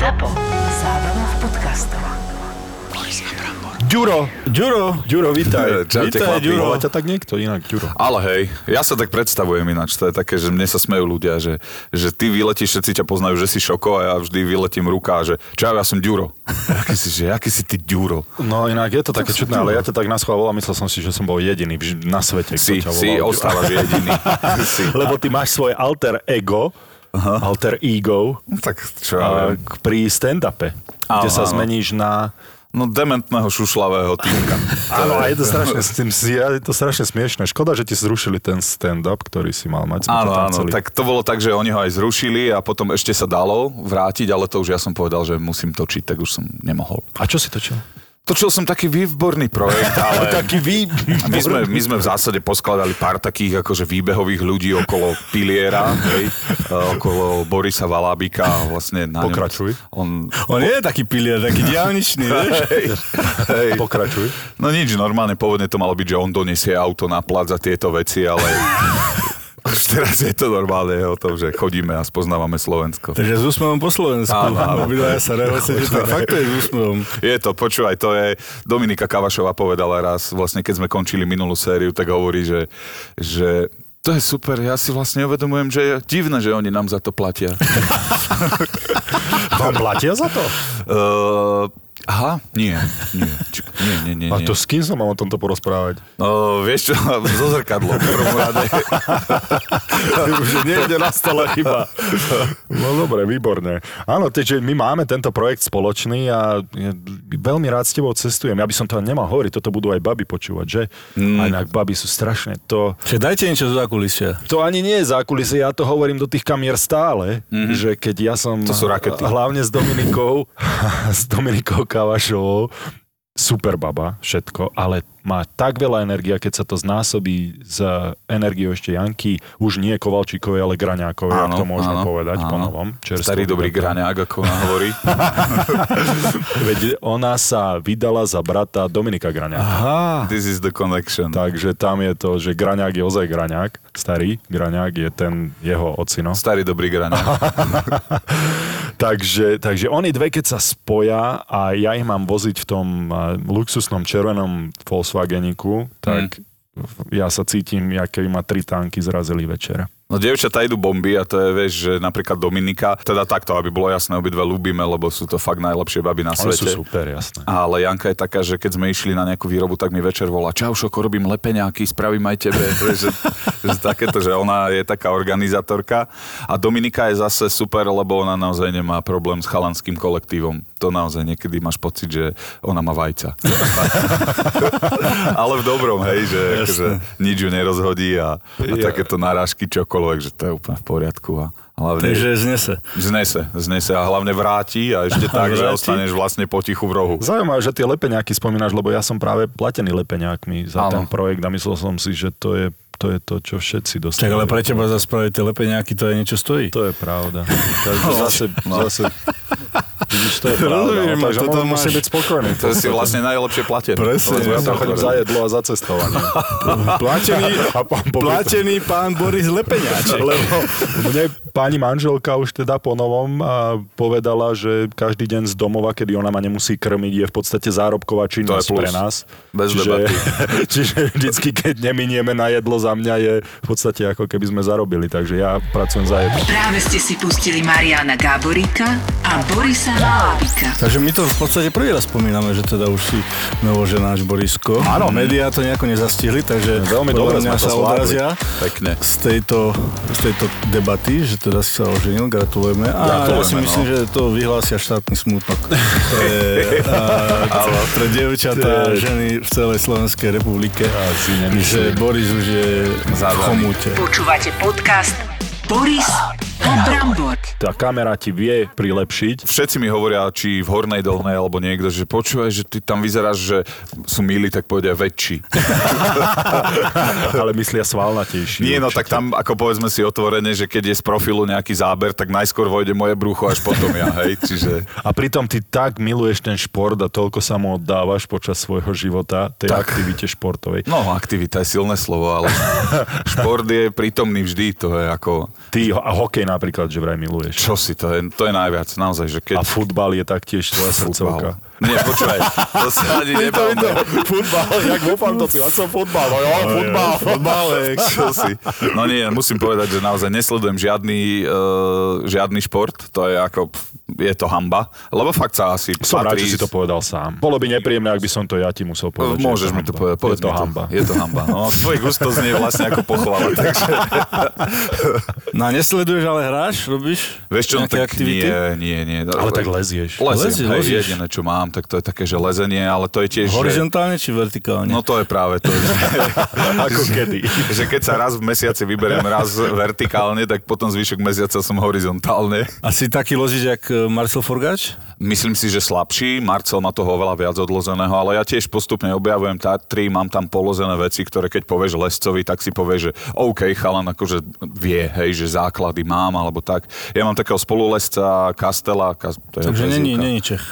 ZAPO. Zábrná v podcastov. Ďuro, Ďuro, Ďuro, vítaj. Čaute, vítaj, chlapi. Ďuro. Volá ťa tak niekto inak, Ďuro. Ale hej, ja sa tak predstavujem ináč, to je také, že mne sa smejú ľudia, že, že ty vyletíš, všetci ťa poznajú, že si šoko a ja vždy vyletím ruka, že čau, ja som Ďuro. aký si, že aký si ty Ďuro? No inak je to také čudné, ale ja ťa tak naschvál volám, myslel som si, že som bol jediný na svete, kto Si, ťa si, volal. ostávaš jediný. si. Lebo ty máš svoje alter ego, alter ego, Tak čo ja a, viem. k- pri stand-upe, kde Áno, sa áno. zmeníš na... No dementného šušlavého týmka. Áno, a je to strašne, s tým, je to strašne smiešne. Škoda, že ti zrušili ten stand-up, ktorý si mal mať. Áno, áno, chceli. tak to bolo tak, že oni ho aj zrušili a potom ešte sa dalo vrátiť, ale to už ja som povedal, že musím točiť, tak už som nemohol. A čo si točil? Točil som taký výborný projekt, ale... Taký vy... My sme, my sme v zásade poskladali pár takých akože výbehových ľudí okolo Piliera, hej, okolo Borisa Valábika vlastne na ňom- Pokračuj. On, On je taký pilier, taký diálničný, vieš? hej, hej. Pokračuj. No nič, normálne pôvodne to malo byť, že on donesie auto na plac za tieto veci, ale už teraz je to normálne o tom, že chodíme a spoznávame Slovensko. Takže s úsmevom po Slovensku. Áno, áno. Obidvaja sa tak fakt to je s úsmevom. Je to, počúvaj, to je, Dominika Kavašová povedala raz, vlastne keď sme končili minulú sériu, tak hovorí, že, že to je super, ja si vlastne uvedomujem, že je divné, že oni nám za to platia. Vám platia za to? Uh, aha, nie, nie, či, nie, nie, nie, A nie. to s kým sa mám o tomto porozprávať? No, vieš čo, zo zrkadlom v prvom rade. Už niekde nastala chyba. No dobre, výborné. Áno, takže my máme tento projekt spoločný a veľmi rád s tebou cestujem. Ja by som to nemal hovoriť, toto budú aj baby počúvať, že? Mm. A inak baby sú strašne to... Čiže dajte niečo zo zákulisia. To ani nie je zákulisie, ja to hovorím do tých kamier stále, mm-hmm. že keď ja som... To sú rakety. Hlavne s Dominikou, s Dominikou Kavašovou, super baba, všetko, ale má tak veľa energia, keď sa to znásobí s energiou ešte Janky, už nie Kovalčíkovej, ale Graňákovej, ak to môžeme povedať po novom. Starý dobrý graňák, ako ona hovorí. Veď ona sa vydala za brata Dominika Graňáka. Aha. This is the connection. Takže tam je to, že Graňák je ozaj Graňák, starý Graňák je ten jeho ocino. Starý dobrý graňák. takže, takže oni dve, keď sa spoja a ja ich mám voziť v tom a, luxusnom červenom Volkswageniku, tak ja sa cítim, aké ma tri tanky zrazili večer. No dievčatá idú bomby a to je, vieš, že napríklad Dominika, teda takto, aby bolo jasné, obidve ľúbime, lebo sú to fakt najlepšie baby na Oni sú svete. super, jasné. Ale Janka je taká, že keď sme išli na nejakú výrobu, tak mi večer volá, čau Šoko, robím lepeňáky, spravím aj tebe. Vieš, že, že takéto, že ona je taká organizátorka. A Dominika je zase super, lebo ona naozaj nemá problém s chalanským kolektívom. To naozaj niekedy máš pocit, že ona má vajca. Ale v dobrom, hej, že akože nič ju nerozhodí a, a takéto narážky čokoľvek, že to je úplne v poriadku. A hlavne, Takže znese. Znese, znese a hlavne vráti a ešte tak, že Vráti. ostaneš vlastne potichu v rohu. Zaujímavé, že tie lepeňáky spomínaš, lebo ja som práve platený lepeňákmi za Áno. ten projekt a myslel som si, že to je to, je to čo všetci Čak, dostali. ale pre teba za spraviť tie lepeňáky to aj niečo stojí. To je pravda. Takže zase, No. zase, vidíš, to je pravda. Rozumiem, No, takže toto musím máš- byť spokojný. To si vlastne najlepšie platený. Presne, Lebo Ja tam chodím za jedlo a za cestovanie. Platený, A pán Boris- platený pán Boris Lepeňáček. Lebo mne pani manželka už teda po novom a povedala, že každý deň z domova, kedy ona ma nemusí krmiť, je v podstate zárobková činnosť pre nás. Bez čiže, debaty. čiže vždycky, keď neminieme na jedlo za mňa, je v podstate ako keby sme zarobili. Takže ja pracujem za jedlo. Práve ste si pustili Mariana Gáboríka a Borisa. Takže my to v podstate prvý raz spomíname, že teda už si novoženáš Borisko. Áno. Médiá to nejako nezastihli, takže Veľmi podľa dobre sme sa odrazia Pekne. z tejto, z tejto debaty, že teda si sa oženil, gratulujeme. A ja si Gratulujeme, myslím, no. že to vyhlásia štátny smútok pre, a, pre dievčatá a ženy v celej Slovenskej republike. Že Boris už je v chomúte. Počúvate podcast Boris a Brambor. Tá kamera ti vie prilepšiť. Všetci mi hovoria, či v Hornej Dolnej alebo niekto, že počúvaj, že ty tam vyzeráš, že sú milí, tak povedia väčší. ale myslia svalnatejší. Nie, no určite. tak tam, ako povedzme si otvorene, že keď je z profilu nejaký záber, tak najskôr vojde moje brucho, až potom ja, hej, čiže... A pritom ty tak miluješ ten šport a toľko sa mu oddávaš počas svojho života, tej Tak. aktivite športovej. No, aktivita je silné slovo, ale šport je prítomný vždy, to je ako... Ty, a hokej napríklad napríklad, že vraj miluješ. Čo si, to je, to je najviac, naozaj, že keď... A futbal je taktiež tvoja srdcovka. Nie, počúvaj, to sa ani nebavme. futbal, jak vo fantasy, ja som futbal, no jo, futbal. Futbalek, čo si. No nie, musím povedať, že naozaj nesledujem žiadny, uh, žiadny šport, to je ako, je to hamba, lebo fakt sa asi Som rád, že si to povedal sám. Bolo by nepríjemné, ak by som to ja ti musel povedať. Môžeš to mi to povedať, povedz Je to mi hamba. Je to hamba. No, tvoj gusto znie vlastne ako pochvala, takže... No a nesleduješ, ale hráš, robíš Vieš čo, no tak aktivity? nie, nie, nie. Ale tak lezieš. Lezieš, hej, lezieš. jediné, čo mám, tak to je také, že lezenie, ale to je tiež... že- Horizontálne či vertikálne? No to je práve to, že, Ako kedy. že keď sa raz v mesiaci vyberiem raz vertikálne, tak potom zvyšok mesiaca som horizontálne. A si taký ložič, jak e, Marcel Forgač? Myslím si, že slabší, Marcel má toho oveľa viac odlozeného, ale ja tiež postupne objavujem Tatry, mám tam položené veci, ktoré keď povieš lescovi, tak si povieš, že OK, chalan akože vie, hej, že základy mám, alebo tak. Ja mám takého spolulesca Kastela, kas, to je Takže není, není Čech.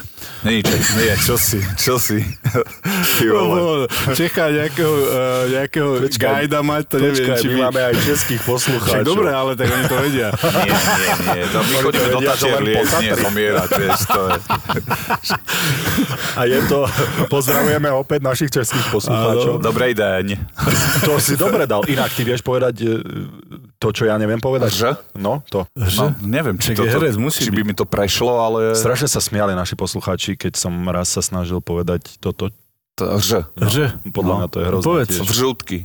Není Čech, nie, čo si, čo si. Ty vole. Čecha nejakého, uh, nejakého gajda mať, to neviem, Počkaj, či my máme aj českých Však poslucháčov. dobre, ale tak oni to vedia. Nie, nie, nie, to my chodíme do liesť, nie zomierať, vieš, to je. A je to, pozdravujeme opäť našich českých poslucháčov. Dobrej deň. To si dobre dal. Inak ty vieš povedať e, to, čo ja neviem povedať? Že? No, to. No, neviem, či, to, herec, musí či by mi to prešlo, ale... Strašne sa smiali naši poslucháči, keď som raz sa snažil povedať toto. To, že? Že? Podľa No. mňa to je hrozné Povedz. tiež. Vžutky.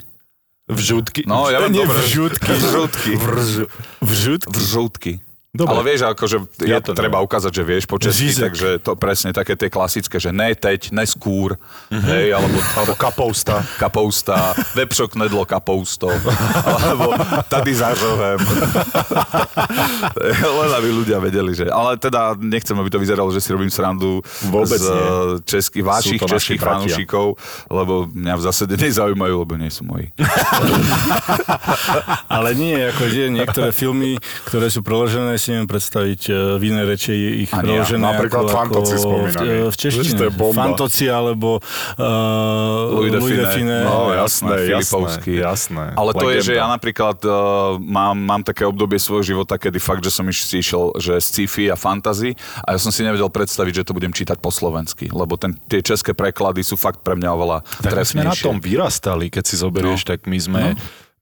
Vžutky. No, ja viem, Nie dobre. vžutky. Vžutky. Vrž- Vžutky. Vžutky. Dobre. Ale vieš, akože Ja je to to treba ukázať, že vieš po česky, Žízek. takže to presne také tie klasické, že ne teď, ne skúr, hej, alebo, alebo Kapousta. kapousta, vepšok nedlo kapousto, alebo tady za rohem. Len aby ľudia vedeli, že... Ale teda nechcem, aby to vyzeralo, že si robím srandu Vôbec z nie. českých, vašich českých fanúšikov, lebo mňa v zásade nezaujímajú, lebo nie sú moji. Ale nie, ako je niektoré filmy, ktoré sú preložené, si neviem predstaviť e, v inej reči je ich A nie, preložené napríklad ako, Fantoci ako v, spomínaný. v češtine. je. Fantoci alebo uh, Louis de Louis de Funès. Funès. No, jasné, jasné, jasné, Filipovský. jasné. Ale to je, Legenda. že ja napríklad uh, mám, mám také obdobie svojho života, kedy fakt, že som si išiel, že sci-fi a fantasy a ja som si nevedel predstaviť, že to budem čítať po slovensky, lebo ten, tie české preklady sú fakt pre mňa oveľa Tak my sme na trefnejšie. tom vyrastali, keď si zoberieš, no. tak my sme...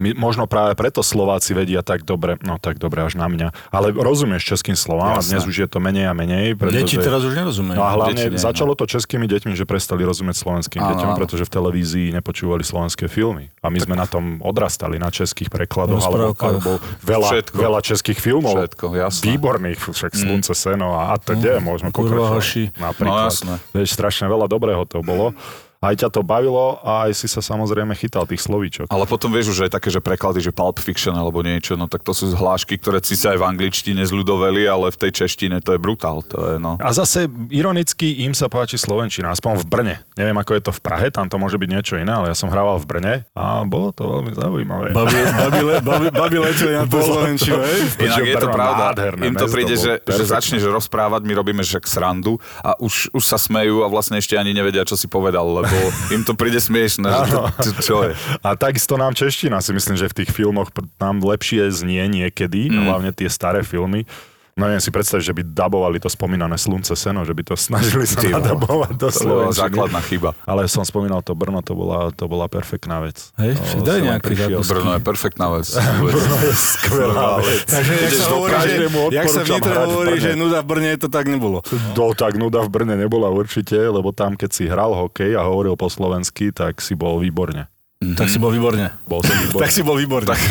My, možno práve preto Slováci vedia tak dobre, no tak dobre až na mňa, ale rozumieš českým slovám a dnes už je to menej a menej. Deti pretože- teraz už nerozumejú. No a hlavne Deti začalo to českými deťmi, že prestali rozumieť slovenským Áno, deťom, áno. pretože v televízii nepočúvali slovenské filmy. A my sme na tom odrastali, na českých prekladoch, alebo, alebo veľa, Všetko. veľa českých filmov. Všetko, jasné. Výborných, však Slunce, Seno a, a teda, môžeme Kurva pokračovať. No, jasné. Vieš, strašne veľa dobrého to bolo. Aj ťa to bavilo a aj si sa samozrejme chytal tých slovíčok. Ale potom vieš už aj také, že preklady, že Pulp Fiction alebo niečo, no tak to sú hlášky, ktoré si sa aj v angličtine zľudoveli, ale v tej češtine to je brutál. To je, no. A zase ironicky im sa páči Slovenčina, aspoň v Brne. Neviem, ako je to v Prahe, tam to môže byť niečo iné, ale ja som hrával v Brne a bolo to veľmi zaujímavé. Babi, babi, babi, babi leteli na tú Slovenčinu, hej? Inak je to pravda. nádherné Im to príde, že, že začneš rozprávať, my robíme však srandu a už, už sa smejú a vlastne ešte ani nevedia, čo si povedal, lebo im to príde smiešne, to, čo, je. A takisto nám čeština si myslím, že v tých filmoch nám lepšie znie niekedy, mm. hlavne tie staré filmy. No neviem si predstaviť, že by dabovali to spomínané Slunce Seno, že by to snažili sa Ty nadabovať do To bola Slovenčiny. základná chyba. Ale som spomínal to Brno, to bola, to bola perfektná vec. Hej, To daj nejaký. Brno je perfektná vec. Brno je skvelá vec. Takže jak sa hovorí, že, jak sa hovorí, že nuda v Brne, to tak nebolo. Do, tak nuda v Brne nebola určite, lebo tam, keď si hral hokej a hovoril po slovensky, tak si bol výborne. Tak si bol výborne. Bol som výborne. Tak si bol výborne. Tak,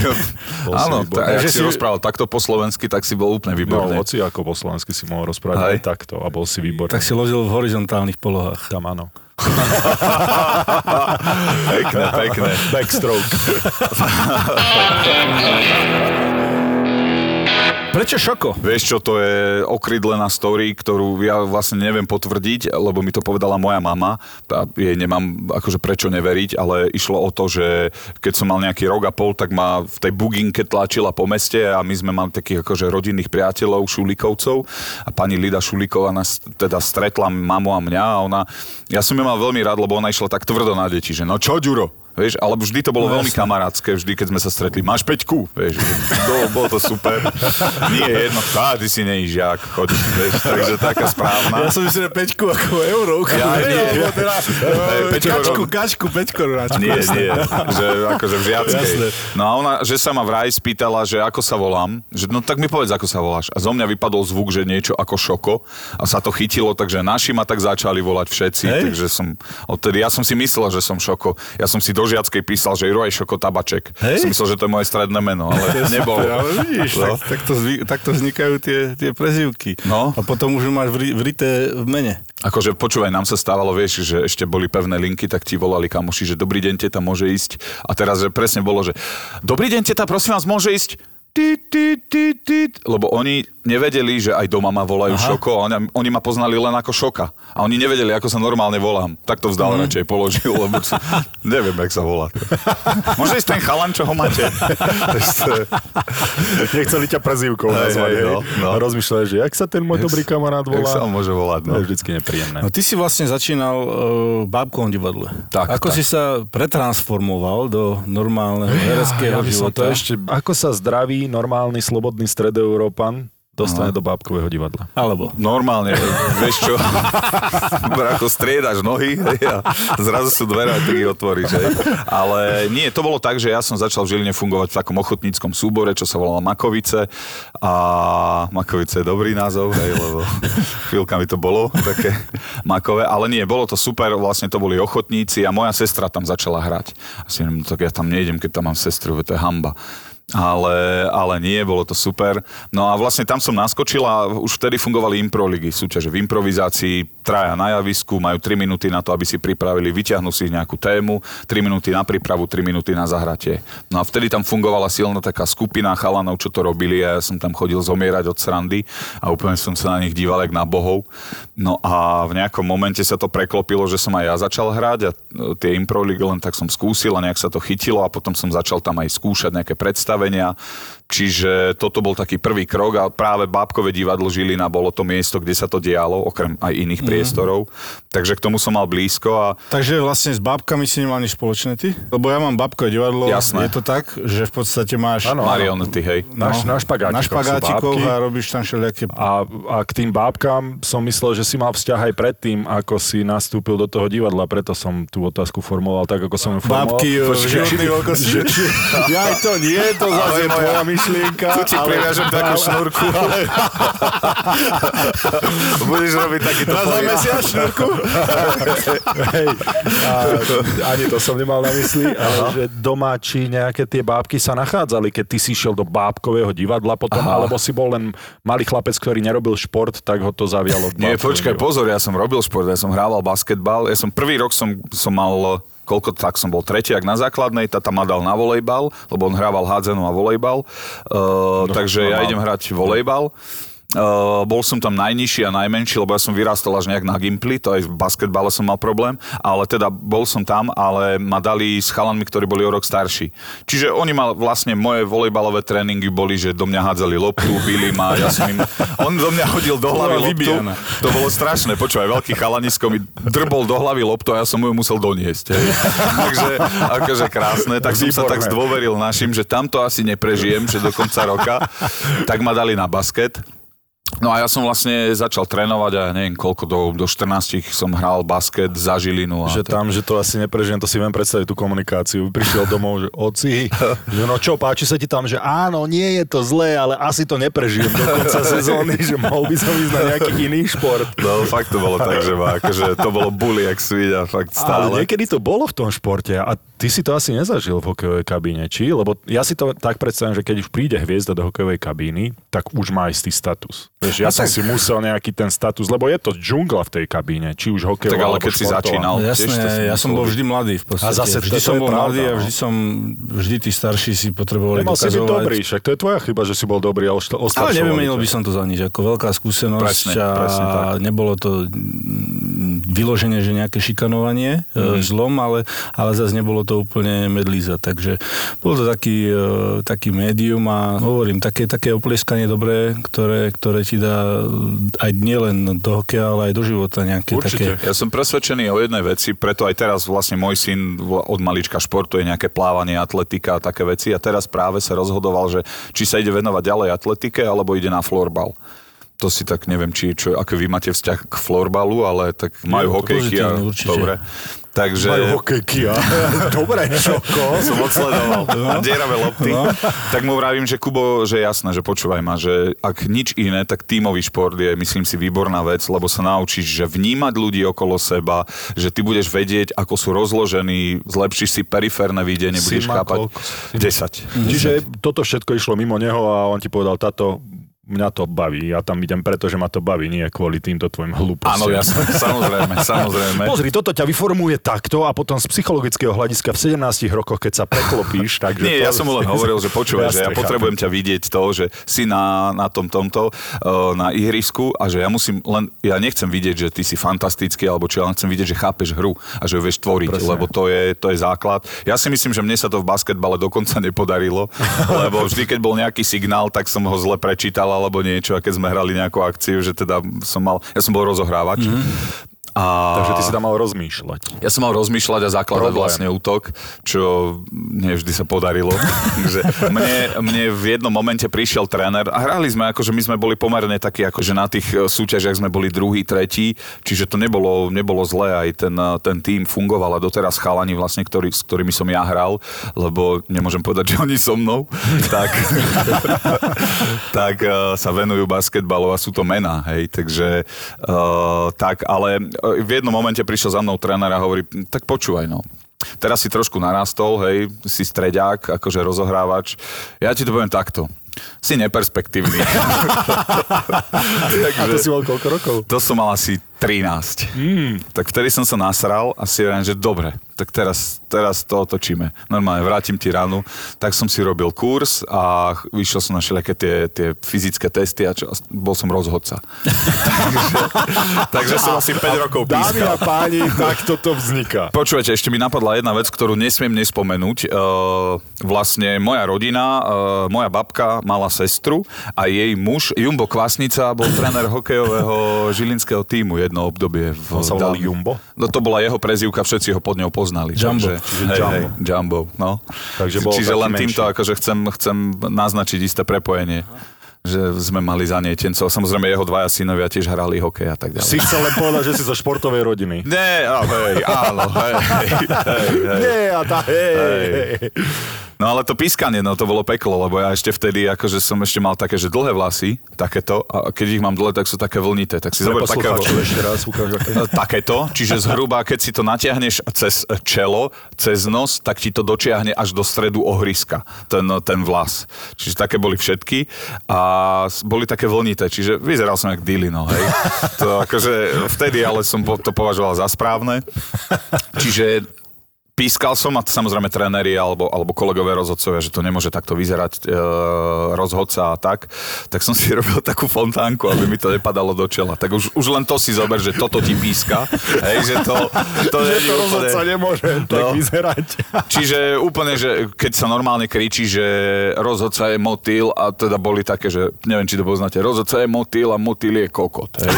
Bol áno, výborný. tak, ak si si- rozprával takto po slovensky, tak si bol úplne No, výborný. hoci ako po slovensky si mohol rozprávať Hej. aj takto a bol si výborný. Tak si ložil v horizontálnych polohách. Tam áno. Pekné, pekné. Backstroke. Prečo šoko? Vieš čo, to je okrydlená story, ktorú ja vlastne neviem potvrdiť, lebo mi to povedala moja mama. A jej nemám akože prečo neveriť, ale išlo o to, že keď som mal nejaký rok a pol, tak ma v tej buginke tlačila po meste a my sme mali takých akože rodinných priateľov, Šulikovcov a pani Lida Šuliková nás teda stretla mamu a mňa a ona, ja som ju mal veľmi rád, lebo ona išla tak tvrdo na deti, že no čo, Ďuro, Vieš, ale vždy to bolo No, veľmi kamarátske, vždy, keď sme sa stretli. Máš peťku, vieš, bolo, bolo to super. Nie jednotka, ty si nejížiak, choď, vieš, takže taká správna. Ja som myslel, že peťku ako eurovku. Ja, vieš, nie. alebo teda, Hej, eh, päť kačku, kačku, päť korunáčku. Nie, nie, že akože v žiackej. No a ona, že sa ma vraj spýtala, že ako sa volám, že no tak mi povedz, ako sa voláš. A zo mňa vypadol zvuk, že niečo ako šoko a sa to chytilo, takže naši ma tak začali volať všetci, Hej. takže som, odtedy ja som si myslel, že som šoko. Ja som si do žiackej písal, že Juraj Šoko Tabaček. Hej. Som myslel, že to je moje stredné meno, ale nebolo. Ale vidíš, No. tak, zvy, takto vznikajú tie, tie prezivky. No. A potom už máš vri, vrité v mene. Akože počúvaj, nám sa stávalo, vieš, že ešte boli pevné linky, tak ti volali kamoši, že dobrý deň, teta, môže ísť. A teraz, že presne bolo, že dobrý deň, teta, prosím vás, môže ísť. Tit, tit, tit, tit. Lebo oni nevedeli, že aj doma ma volajú Aha. Šoko. Oni, oni ma poznali len ako Šoka. A oni nevedeli, ako sa normálne volám. Tak to vzdal mm. radšej položil, lebo si, neviem, jak sa volá. Môže ísť ten chalan, čo ho máte. Nechceli ťa prezývkou Hej, nazvať, hej, no, no. A rozmýšľaš, že jak sa ten môj dobrý kamarát Jak sa volá. on môže volať, To no. je vždycky nepríjemné. No ty si vlastne začínal uh, v bábkovom divadle. Tak, Ako tak. si sa pretransformoval do normálneho hereckého ja som to života? ešte... Ako sa zdraví normálny slobodný stredoeurópan dostane do bábkového divadla? Alebo? Normálne, vieš čo, bracho, striedaš nohy hej, a zrazu sú dvere a ty ich otvoríš. Hej. Ale nie, to bolo tak, že ja som začal v Žiline fungovať v takom ochotníckom súbore, čo sa volalo Makovice. A Makovice je dobrý názov, hej, lebo chvíľkami to bolo také makové. Ale nie, bolo to super, vlastne to boli ochotníci a moja sestra tam začala hrať. A si hovorím, tak ja tam nejdem, keď tam mám sestru, to je hamba ale, ale nie, bolo to super. No a vlastne tam som naskočil a už vtedy fungovali improligy, súťaže v improvizácii, traja na javisku, majú 3 minúty na to, aby si pripravili, vyťahnú si nejakú tému, 3 minúty na prípravu, 3 minúty na zahratie. No a vtedy tam fungovala silná taká skupina chalanov, čo to robili a ja som tam chodil zomierať od srandy a úplne som sa na nich díval jak na bohov. No a v nejakom momente sa to preklopilo, že som aj ja začal hrať a e, tie improligy len tak som skúsil a nejak sa to chytilo a potom som začal tam aj skúšať nejaké wenn ihr Čiže toto bol taký prvý krok a práve Bábkové divadlo Žilina bolo to miesto, kde sa to dialo, okrem aj iných priestorov. Takže k tomu som mal blízko a Takže vlastne s bábkami si nemal nič spoločné ty? Lebo ja mám bábkové divadlo. Jasné. Je to tak, že v podstate máš Áno, marionety, hej. Na, na špagátikoch na sú špagátikoch bábky. a robíš tam všelijaké... A, a k tým bábkam som myslel, že si mal vzťah aj predtým, ako si nastúpil do toho divadla, preto som tú otázku formuloval tak, ako som ju formuloval. Bábky Počkaj, životnej veľkosti? že- že- Ja to nie, to zase myšlienka. Tu ti priviažem takú šnúrku. Budeš robiť takýto Raz za mesiac šnúrku? Hej, a, ani to som nemal na mysli, ale že doma či nejaké tie bábky sa nachádzali, keď ty si šiel do bábkového divadla potom, Aha. alebo si bol len malý chlapec, ktorý nerobil šport, tak ho to zavialo. Nie, počkaj, pozor, ja som robil šport, ja som hrával basketbal, ja som prvý rok som, som mal koľko, tak som bol tretiak na základnej, tata ma dal na volejbal, lebo on hrával hádzanú a volejbal, uh, takže ja normálne. idem hrať volejbal. Uh, bol som tam najnižší a najmenší, lebo ja som vyrastal až nejak na Gimply, to aj v basketbale som mal problém, ale teda bol som tam, ale ma dali s chalanmi, ktorí boli o rok starší. Čiže oni ma vlastne, moje volejbalové tréningy boli, že do mňa hádzali loptu, bili ma, ja som im, on do mňa hodil do hlavy Bola loptu, to bolo strašné, počúvaj, veľký chalanisko mi drbol do hlavy loptu a ja som mu ju musel doniesť. Hej. Takže akože krásne, tak som sa tak zdôveril našim, že tamto asi neprežijem, že do konca roka, tak ma dali na basket. No a ja som vlastne začal trénovať a neviem koľko, do, do 14 som hral basket za Žilinu. A Že to- tam, že to asi neprežijem, to si viem predstaviť tú komunikáciu. Prišiel domov, že oci, že no čo, páči sa ti tam, že áno, nie je to zlé, ale asi to neprežijem do konca sezóny, že mohol by som ísť na nejaký iný šport. No fakt to bolo tak, že, ma, akože to bolo bully, jak sviť a fakt Ale stále. niekedy to bolo v tom športe a ty si to asi nezažil v hokejovej kabíne, či? Lebo ja si to tak predstavím, že keď už príde hviezda do hokejovej kabíny, tak už má istý status. Vieš, ja No som tak- si musel nejaký ten status, lebo je to džungla v tej kabíne, či už hokejová, Tak ale alebo keď si športová. začínal, No, tiež jasné, to si ja som bol vždy mladý v podstate. A zase vždy to som je bol pravda, mladý a no. vždy som, vždy tí starší si potrebovali Nemal si byť dokazovať. dobrý, však to je tvoja chyba, že si bol dobrý a Ale ostaršovali nevymenil by som to za nič, ako veľká skúsenosť Presne, a presne tak. nebolo to mm, vyložené, že nejaké šikanovanie mm. zlom, ale, ale zase nebolo to úplne medlíza. Takže bol to taký, e, taký médium a hovorím, také, také oplieskanie dobré, ktoré, ktoré ti dá aj nielen do hokeja, ale aj do života nejaké Určite. také... Ja som presvedčený o jednej veci, preto aj teraz vlastne môj syn od malička športuje nejaké plávanie, atletika a také veci a teraz práve sa rozhodoval, že či sa ide venovať ďalej atletike alebo ide na florbal to si tak neviem, či, čo, ako vy máte vzťah k florbalu, ale tak majú Jo, hokejky a určite. dobre. Takže... Majú hokejky a... Dobre, Šoko. som odsledoval. A dieravé lopty. Tak mu vravím, že Kubo, že jasné, že počúvaj ma, že ak nič iné, tak tímový šport je, myslím si, výborná vec, lebo sa naučíš, že vnímať ľudí okolo seba, že ty budeš vedieť, ako sú rozložení, zlepšíš si periférne videnie, budeš chápať. koľko? 10. Čiže toto všetko išlo mimo neho a on ti povedal, táto, mňa to baví, ja tam idem preto, že ma to baví, nie kvôli týmto tvojim hlúpostiam. Áno, jasné, samozrejme, samozrejme. Pozri, toto ťa vyformuje takto a potom z psychologického hľadiska v 17 rokoch, keď sa preklopíš, takže... Nie, to... ja som mu len hovoril, že počúvaj, že ja Jasne, potrebujem ťa vidieť to, že si na, na tom tomto, uh, na ihrisku a že ja musím len, ja nechcem vidieť, že ty si fantastický, alebo čo, ja len chcem vidieť, že chápeš hru a že ju vieš tvoriť, Presne. lebo to je, to je základ. Ja si myslím, že mne sa to v basketbale dokonca nepodarilo, lebo vždy, keď bol nejaký signál, tak som ho zle prečítal alebo niečo a keď sme hrali nejakú akciu, že teda som mal, ja som bol rozohrávač. Mm-hmm. A... Takže ty si tam mal rozmýšľať. Ja som mal rozmýšľať a zakladať Problém. vlastne útok, čo nevždy sa podarilo. Takže mne, mne v jednom momente prišiel tréner a hrali sme, akože my sme boli pomerne takí, akože na tých e, súťažiach sme boli druhý, tretí, čiže to nebolo, nebolo zlé, aj ten, e, ten tým fungoval a doteraz chalani vlastne, ktorý, s ktorými som ja hral, lebo nemôžem povedať, že oni so mnou, tak, tak e, sa venujú basketbalu a sú to mená, hej, takže uh, tak, ale v jednom momente prišiel za mnou tréner a hovorí, tak počúvaj, no, Teraz si trošku narastol, hej, si streďák, akože rozohrávač. Ja ti to poviem takto. Si neperspektívny. A to si mal koľko rokov? To som mal asi 13. Mm. Tak vtedy som sa nasral a si hovorím, že dobre, tak teraz, teraz to otočíme. Normálne vrátim ti ranu. Tak som si robil kurz a vyšiel som na všelijaké tie, tie fyzické testy a čo, bol som rozhodca. takže, takže som asi 5 rokov Dámy a pískal. páni, tak toto vzniká. Počúvajte, ešte mi napadla jedna vec, ktorú nesmiem nespomenúť. Uh, vlastne moja rodina, uh, moja babka mala sestru a jej muž, Jumbo Kvasnica, bol tréner hokejového žilinského týmu jedno obdobie. V On sa volal Jumbo? No to bola jeho prezývka, všetci ho pod ňou poznali. Jumbo. Takže, Čiže hej, Jumbo. hej, Jumbo, no. Takže bol Čiže len menší. týmto akože chcem, chcem naznačiť isté prepojenie že sme mali zanietencov. Samozrejme, jeho dvaja synovia tiež hrali hokej a tak ďalej. Si chcel len povedať, že si zo športovej rodiny. Nie, a hej, áno, hej, hej, hej, hej. Nie, a tá, hej, Hej. hej. No ale to pískanie, no to bolo peklo, lebo ja ešte vtedy, akože som ešte mal také, že dlhé vlasy, takéto, a keď ich mám dlhé, tak sú také vlnité, tak si zober takého... ešte raz ukáž, aké. Takéto, čiže zhruba, keď si to natiahneš cez čelo, cez nos, tak ti to dočiahne až do stredu ohryska, ten, ten vlas. Čiže také boli všetky a boli také vlnité, čiže vyzeral som jak Dilino, hej. To akože vtedy ale som to považoval za správne. Čiže pískal som a samozrejme tréneri alebo, alebo kolegové rozhodcovia, že to nemôže takto vyzerať e, rozhodca a tak, tak som si robil takú fontánku, aby mi to nepadalo do čela. Tak už, už len to si zober, že toto ti píska. Hej, že to, to, Že to úplne- rozhodca nemôže tak No. vyzerať. Čiže úplne, že keď sa normálne kričí, že rozhodca je motýl a teda boli také, že neviem, či to poznáte, rozhodca je motýl a motýl je kokot. Hej.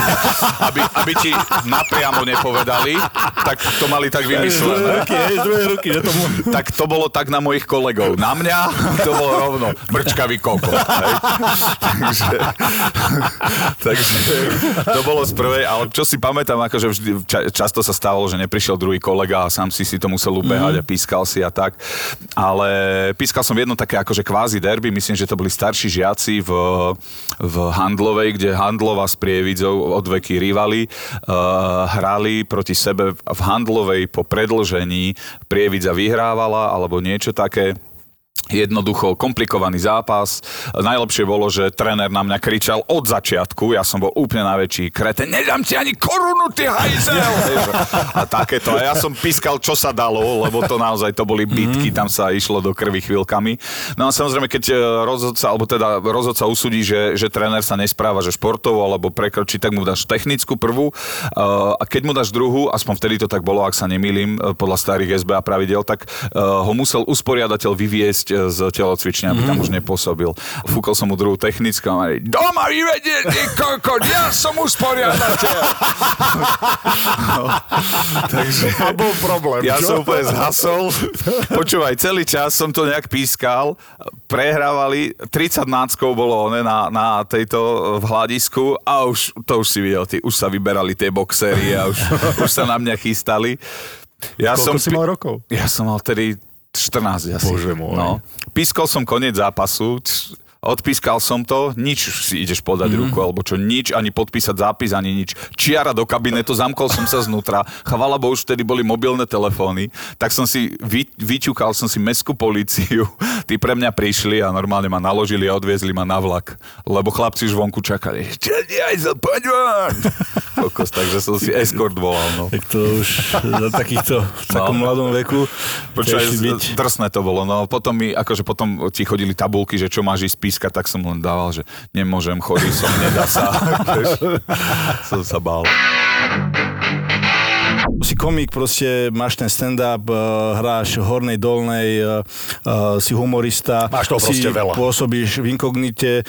Aby, aby ti napriamo nepovedali, tak to mali tak vymyslené. Druhej ruky, že to mu... Tak to bolo tak na mojich kolegov. Na mňa to bolo rovno. Brčkavý kokot. Hej. Takže, takže to bolo z prvej, ale čo si pamätám, akože vždy, ča, často sa stávalo, že neprišiel druhý kolega a sám si si to musel ubehať a pískal si a tak. Ale pískal som jedno také akože kvázi derby, myslím, že to boli starší žiaci v, v Handlovej, kde Handlova s Prievidzou od veky rivali, uh, hrali proti sebe v Handlovej po predlžení Prievidza vyhrávala alebo niečo také. Jednoducho komplikovaný zápas. Najlepšie bolo, že tréner na mňa kričal od začiatku, ja som bol úplne najväčší kreten, nedám ti ani korunu, ty hajzel! A takéto. A ja som pískal, čo sa dalo, lebo to naozaj to boli bitky, tam sa išlo do krvi chvíľkami. No a samozrejme, keď e, rozhodca, alebo teda rozhodca usúdi, že, že tréner sa nespráva, že športovo, alebo prekročí, tak mu dáš technickú prvú. E, A keď mu dáš druhú, aspoň vtedy to tak bolo, ak sa nemýlim, e, podľa starých SBA pravidel, tak ho musel usporiadateľ vyviesť z telocvične, aby tam už nepôsobil. Fúkol som mu druhú technickú a mali, doma vyvedie, ty kokot, ja som usporiadateľ. no, takže... A bol problém, Ja čo? som úplne zhasol. Počúvaj, celý čas som to nejak pískal. Prehrávali, 30 náckov bolo ne, na, na tejto v hľadisku a už, to už si videl, ty, už sa vyberali tie boxery a už, už sa na mňa chystali. Ja Koľko som, si mal rokov? Ja som mal tedy 14 asi. Bože môj. No. Pískol som koniec zápasu, odpískal som to, nič si ideš podať mm. ruku, alebo čo, nič, ani podpísať zápis, ani nič. Čiara do kabinetu, zamkol som sa znútra, chvala bo už vtedy boli mobilné telefóny, tak som si vy, vyťukal som si mestskú políciu, tí pre mňa prišli a normálne ma naložili a odviezli ma na vlak, lebo chlapci už vonku čakali. Aj za poď von! Kokos, takže som si escort volal, no. Tak to už za takýchto, v takom No. mladom veku Počúvaj, drsné to bolo. No potom mi, akože potom ti chodili tabulky, že čo máš ísť pískať, tak som len dával, že nemôžem, chodí som, nedá sa. Som sa bál. Si komik, proste máš ten stand-up, eh, hráš hornej, dolnej, eh, eh, si humorista. Máš si proste veľa. pôsobíš v inkognite,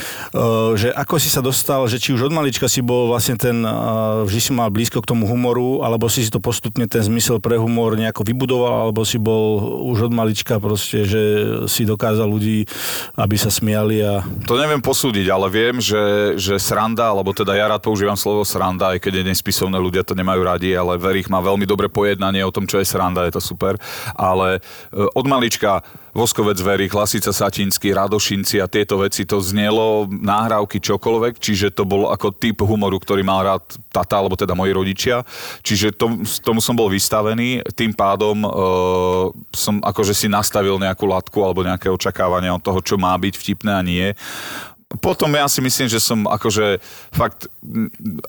že ako si sa dostal, že či už od malička si bol vlastne ten, vždy si mal blízko k tomu humoru, alebo si si to postupne ten zmysel pre humor nejako vybudoval, alebo si bol už od malička proste, že si dokázal ľudí, aby sa smiali a To neviem posúdiť, ale viem, že, že sranda, alebo teda ja rád používam slovo sranda, aj keď je nespisovné, ľudia to nemajú radi, ale Verich má veľmi dobré pojednanie o tom, čo je sranda, je to super. Ale e, od malička Voskovec Verich, Lasica Satinský, Radošinci a tieto veci, to znelo nahrávky čokoľvek, čiže to bol ako typ humoru, ktorý mal rád tata, alebo teda moji rodičia. Čiže tom, tomu som bol vystavený, tým pádom e, som akože si nastavil nejakú latku alebo nejaké očakávania od toho, čo má byť vtipné a nie. Potom ja si myslím, že som akože fakt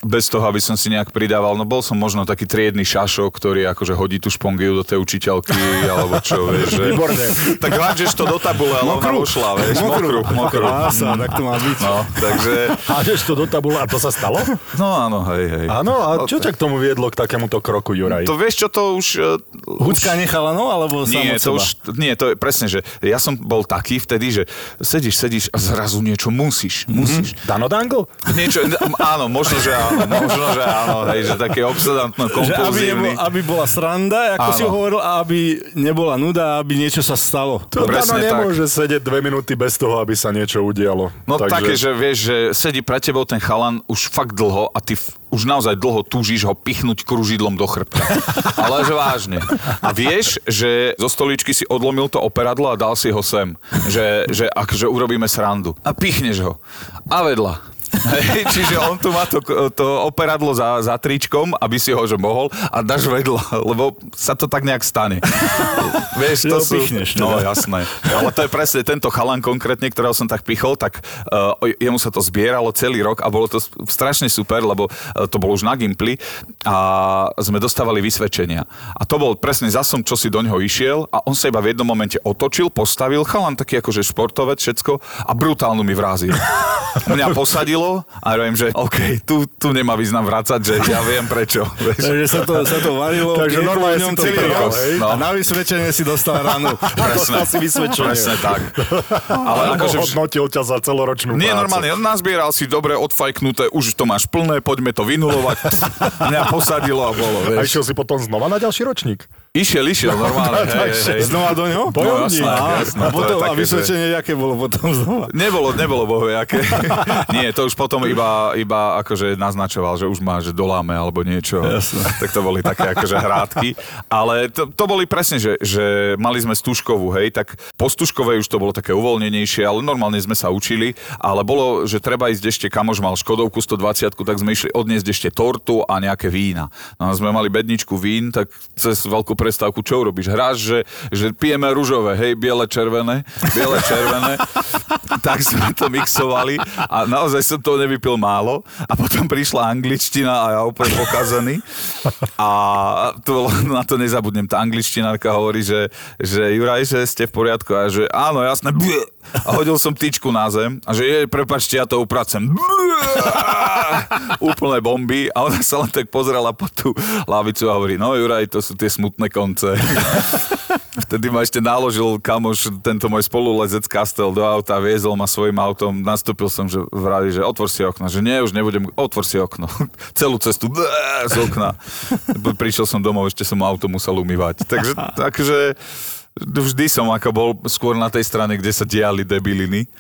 bez toho, aby som si nejak pridával, no bol som možno taký triedny šašo, ktorý akože hodí tú špongiu do tej učiteľky, alebo čo, vieš, že... Výborné. Tak hádžeš to do tabule, ale ona vošla, vieš, mokru, mokru. Krása, tak to má byť. No, takže, Hádeš to do tabule a to sa stalo? no áno, hej, hej. Áno, a čo ťa k tomu viedlo k takémuto kroku, Juraj? To vieš čo, to už... e, Hucka nechala, no, alebo Nie, to seba? už, nie, to je presne, že ja som bol taký vtedy, že sedíš, sedíš a zrazu niečo musíš, musíš. Dano Dangle? Niečo, áno, možno, že áno, možno, že áno, hej, že také obsedantno Že aby, kompulzívny. aby bola sranda, ako Áno. si hovoril, a aby nebola nuda, aby niečo sa stalo. To Dano Presne tak. nemôže sedieť dve minúty bez toho, aby sa niečo udialo. No Takže... také, že vieš, že sedí pre tebou ten chalan už fakt dlho a ty už naozaj dlho túžiš ho pichnúť kružidlom do chrbta. Ale že vážne. A vieš, že zo stoličky si odlomil to operadlo a dal si ho sem. Že, že akože urobíme srandu. A ho. A vedľa. Hej, čiže on tu má to, to operadlo za, za tričkom, aby si ho že mohol a dáš vedľa, lebo sa to tak nejak stane. Vieš, to sú... pichneš, teda. No jasné. Ale to je presne tento chalan konkrétne, ktorého som tak pichol, tak uh, jemu sa to zbieralo celý rok a bolo to strašne super, lebo uh, to bolo už na Gimply a sme dostávali vysvedčenia. A to bol presne zasom, čo si do neho išiel a on sa iba v jednom momente otočil, postavil, chalan taký akože športovec, všetko a brutálnu mi vrázil. Mňa posadilo a viem, že OK, tu, tu nemá význam vrácať, že ja viem prečo. Vieš. Takže sa to, sa to varilo. Takže normálne si celý rok. No. A na vysvedčenie si dostal ranu. Presne. si. Presne tak. Ale akože hodnotil ťa za celoročnú Nie, prácu. normálne, nazbieral si dobre odfajknuté, už to máš plné, poďme to vynulovať. Mňa posadilo a bolo, A vieš. išiel si potom znova na ďalší ročník? Išiel, išiel, normálne, hej, hej, hej. Znova do ňoho? No, jasné, a, jasné, a, potom, a také, že- vysvedčenie, aké bolo potom znova? Nebolo, nebolo bohojaké. Nie, to už potom iba, iba akože naznačoval, že už má, že doláme alebo niečo. Jasné. Tak to boli také akože hrádky. Ale to, to boli presne, že, že mali sme stúžkovú, hej, tak po stúžkovej už to bolo také uvoľnenejšie, ale normálne sme sa učili, ale bolo, že treba ísť ešte, kamož mal Škodovku 120, tak sme išli odniesť ešte tortu a nejaké vína. No sme mali bedničku vín, tak cez veľkú prestávku, čo urobíš? Hráš, že, že pijeme rúžové, hej, biele, červené, biele, červené. tak sme to mixovali a naozaj som toho nevypil málo a potom prišla angličtina a ja úplne pokazený a to, na to nezabudnem. Tá angličtinárka hovorí, že, že Juraj, že ste v poriadku a že áno, jasné. A hodil som tyčku na zem a že je, prepačte, ja to upracem. Úplné bomby a ona sa len tak pozrela po tú lavicu a hovorí, no Juraj, to sú tie smutné konce. Vtedy ma ešte naložil kamoš, tento môj spolulezec Kastel do auta, viezol ma svojim autom, nastúpil som, že vrali, že otvor si okno, že nie, už nebudem, otvor si okno. Celú cestu z okna. Prišiel som domov, ešte som auto musel umývať. Takže, takže vždy som ako bol skôr na tej strane, kde sa diali debiliny.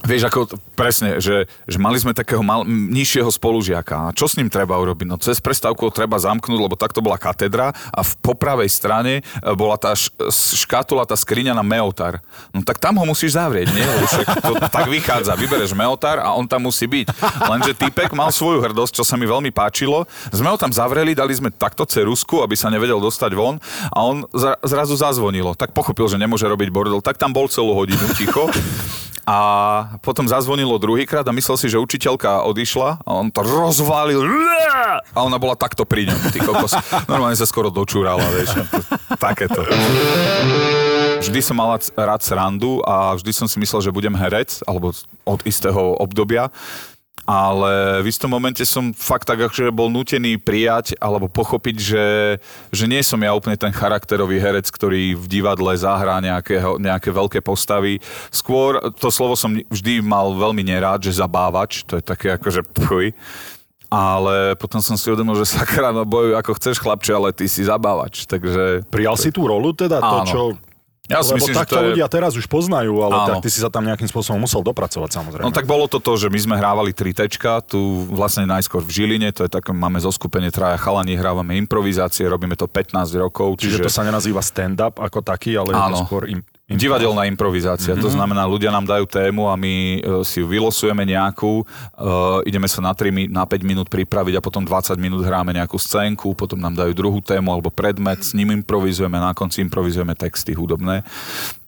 Vieš, ako presne, že, že mali sme takého mal, nižšieho spolužiaka. A čo s ním treba urobiť? No cez prestávku ho treba zamknúť, lebo takto bola katedra a v popravej strane e, bola tá škatula, tá skriňa na meotar. No tak tam ho musíš zavrieť, nie? Však to tak vychádza. Vybereš meotar a on tam musí byť. Lenže typek mal svoju hrdosť, čo sa mi veľmi páčilo. Sme ho tam zavreli, dali sme takto cerusku, aby sa nevedel dostať von a on zrazu zazvonilo. Tak pochopil, že nemôže robiť bordel. Tak tam bol celú hodinu ticho. A potom zazvonilo druhýkrát a myslel si, že učiteľka odišla a on to rozvalil a ona bola takto pri ňom. Ty kokos. Normálne sa skoro dočúrala, vieš. Takéto. Vždy som mal rád srandu a vždy som si myslel, že budem herec, alebo od istého obdobia ale v istom momente som fakt tak akože bol nutený prijať alebo pochopiť, že, že nie som ja úplne ten charakterový herec, ktorý v divadle zahrá nejaké, nejaké veľké postavy. Skôr to slovo som vždy mal veľmi nerád, že zabávač, to je také akože pchuj. Ale potom som si uvedomil, že sakra, no bojuj ako chceš chlapče, ale ty si zabávač, takže... Prijal si tú rolu teda, to Áno. čo Ja si Lebo myslím, takto to je... ľudia teraz už poznajú, ale Áno. tak ty si sa tam nejakým spôsobom musel dopracovať samozrejme. No tak bolo to to, že my sme hrávali tri tečka, tu vlastne najskôr v Žiline, to je také, máme zoskupenie traja chalani, hrávame improvizácie, robíme to 15 rokov, Čiže čiže, to sa nenazýva stand-up ako taký, ale je to Áno. skôr im... Divadelná improvizácia, Mhm. to znamená, ľudia nám dajú tému a my e, si ju vylosujeme nejakú, e, ideme sa na, 3, mi- na 5 minút pripraviť a potom 20 minút hráme nejakú scénku, potom nám dajú druhú tému alebo predmet, s ním improvizujeme, na konci improvizujeme texty hudobné.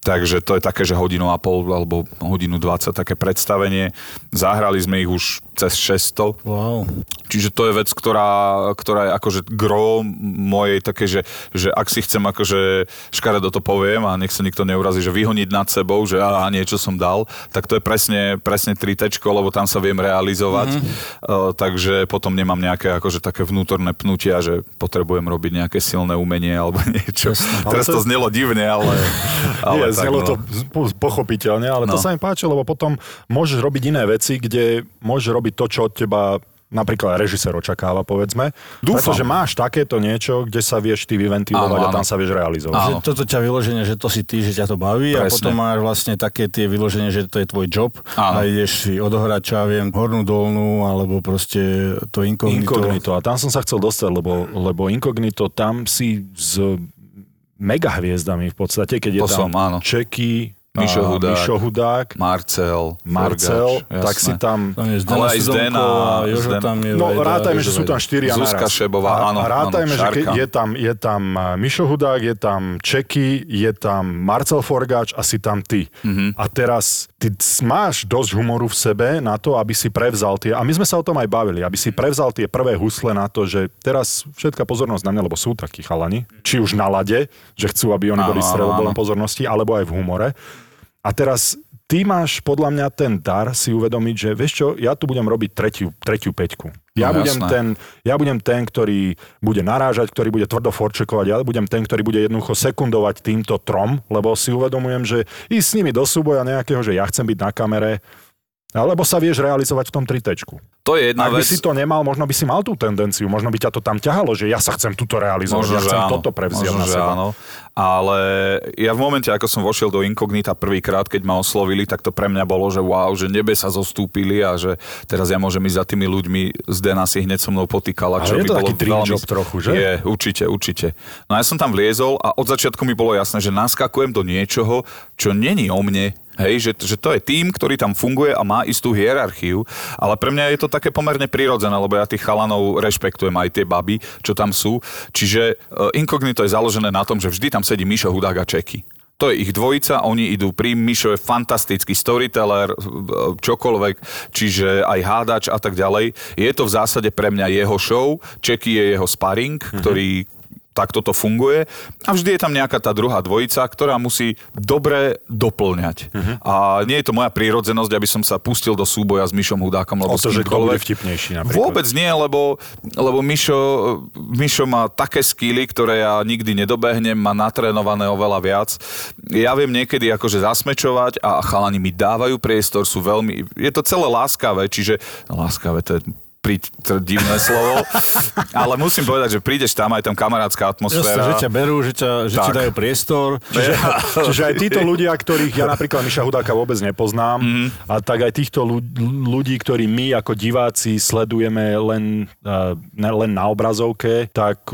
Takže to je také, že hodinu a pol alebo hodinu 20 také predstavenie. Zahrali sme ich už cez 600. Wow. Čiže to je vec, ktorá, ktorá je akože gro mojej také, že, že ak si chcem akože škaredo to poviem a nech sa nikto neurazí, že vyhoniť nad sebou, že a niečo som dal, tak to je presne, presne 3 tečko, lebo tam sa viem realizovať. Mm-hmm. Uh, takže potom nemám nejaké akože také vnútorné pnutia, že potrebujem robiť nejaké silné umenie alebo niečo. Ale Teraz to- to znelo divne, ale... ale znelo no. to po- pochopiteľne, ale to No. sa mi páči, lebo potom môžeš robiť iné veci, kde môžeš robiť to, čo od teba napríklad režisér očakáva, povedzme. Dúfam. Pretože máš takéto niečo, kde sa vieš ty vyventilovať Áno, a tam áno. sa vieš realizovať. Áno. Že toto ťa vyloženie, že to si ty, že ťa to baví a Presne. potom máš vlastne také tie vyloženie, že to je tvoj job Áno. a ideš si odohrať, čo ja viem, hornú dolnú alebo proste to inkognito. Inkognito. A tam som sa chcel dostať, lebo, lebo inkognito, tam si s megahviezdami v podstate, keď je To tam som, áno. Čeky, Mišo a Hudák. Mišo Hudák, Marcel, Marcel, Forgač, tak si tam... Tam je Zdena Ale aj Sidomko Zdena, a Jožo Zdena. tam je No Vajda, rátajme, že sú tam Vajda. štyria Zuzka. Šebová, A- áno, A rátajme, áno, že ke, je, tam, je tam uh, Mišo Hudák, je tam Čeky, je tam Marcel Forgáč a si tam ty. Mhm. A teraz ty máš dosť humoru v sebe na to, aby si prevzal tie, a my sme sa o tom aj bavili, aby si prevzal tie prvé husle na to, že teraz všetká pozornosť na mňa, lebo sú takí chalani, či už na lade, že chcú, aby oni Áno, boli stredobodom pozornosti, alebo aj v humore. A teraz ty máš podľa mňa ten dar si uvedomiť, že vieš čo, ja tu budem robiť tretiu, tretiu peťku. Ja, No, budem jasné. ten, ja budem ten, ktorý bude narážať, ktorý bude tvrdo forčekovať, ja budem ten, ktorý bude jednoducho sekundovať týmto trom, lebo si uvedomujem, že ísť s nimi do súboja nejakého, že ja chcem byť na kamere, alebo sa vieš realizovať v tom tritečku. To je jedna Ak by vec. si to nemal, možno by si mal tú tendenciu, možno by ťa to tam ťahalo, že ja sa chcem tuto realizovať, Možno, ja že chcem áno. toto prevziať Možno, na seba. áno. Ale ja v momente, ako som vošiel do Inkognita prvýkrát, keď ma oslovili, tak to pre mňa bolo, že wow, že nebe sa zostúpili a že teraz ja môžem ísť za tými ľuďmi. Zdena si hneď so mnou potýkala, Ale čo je by to taký dream veľmi... job trochu, že? Je, určite, určite. No ja som tam vliezol a od začiatku mi bolo jasné, že naskakujem do niečoho, čo není o mne, Hej, že, že to je tým, ktorý tam funguje a má istú hierarchiu, ale pre mňa je to také pomerne prirodzené, lebo ja tých chalanov rešpektujem aj tie baby, čo tam sú. Čiže uh, Incognito je založené na tom, že vždy tam sedí Mišo Hudák a Čeky. To je ich dvojica, oni idú pri Mišo je fantastický storyteller, čokoľvek, čiže aj hádač a tak ďalej. Je to v zásade pre mňa jeho show, Čeky je jeho sparring, mm-hmm. ktorý tak toto funguje. A vždy je tam nejaká tá druhá dvojica, ktorá musí dobre doplňať. Uh-huh. A nie je to moja prírodzenosť, aby som sa pustil do súboja s Mišom Hudákom. Lebo o to, že kto bude vtipnejší napríklad. Vôbec nie, lebo, lebo Mišo, Mišo má také skily, ktoré ja nikdy nedobehnem, má natrénované oveľa viac. Ja viem niekedy akože zasmečovať a chalani mi dávajú priestor, sú veľmi... Je to celé láskavé, čiže... Láskavé, to je to divné slovo, ale musím povedať, že prídeš tam, aj tam kamarátska atmosféra. Jasne, že ťa berú, že, ťa, že ti dajú priestor. Čiže, čiže aj títo ľudia, ktorých ja napríklad Miša Hudáka vôbec nepoznám, mm. a tak aj týchto ľudí, ktorí my ako diváci sledujeme len, len na obrazovke, tak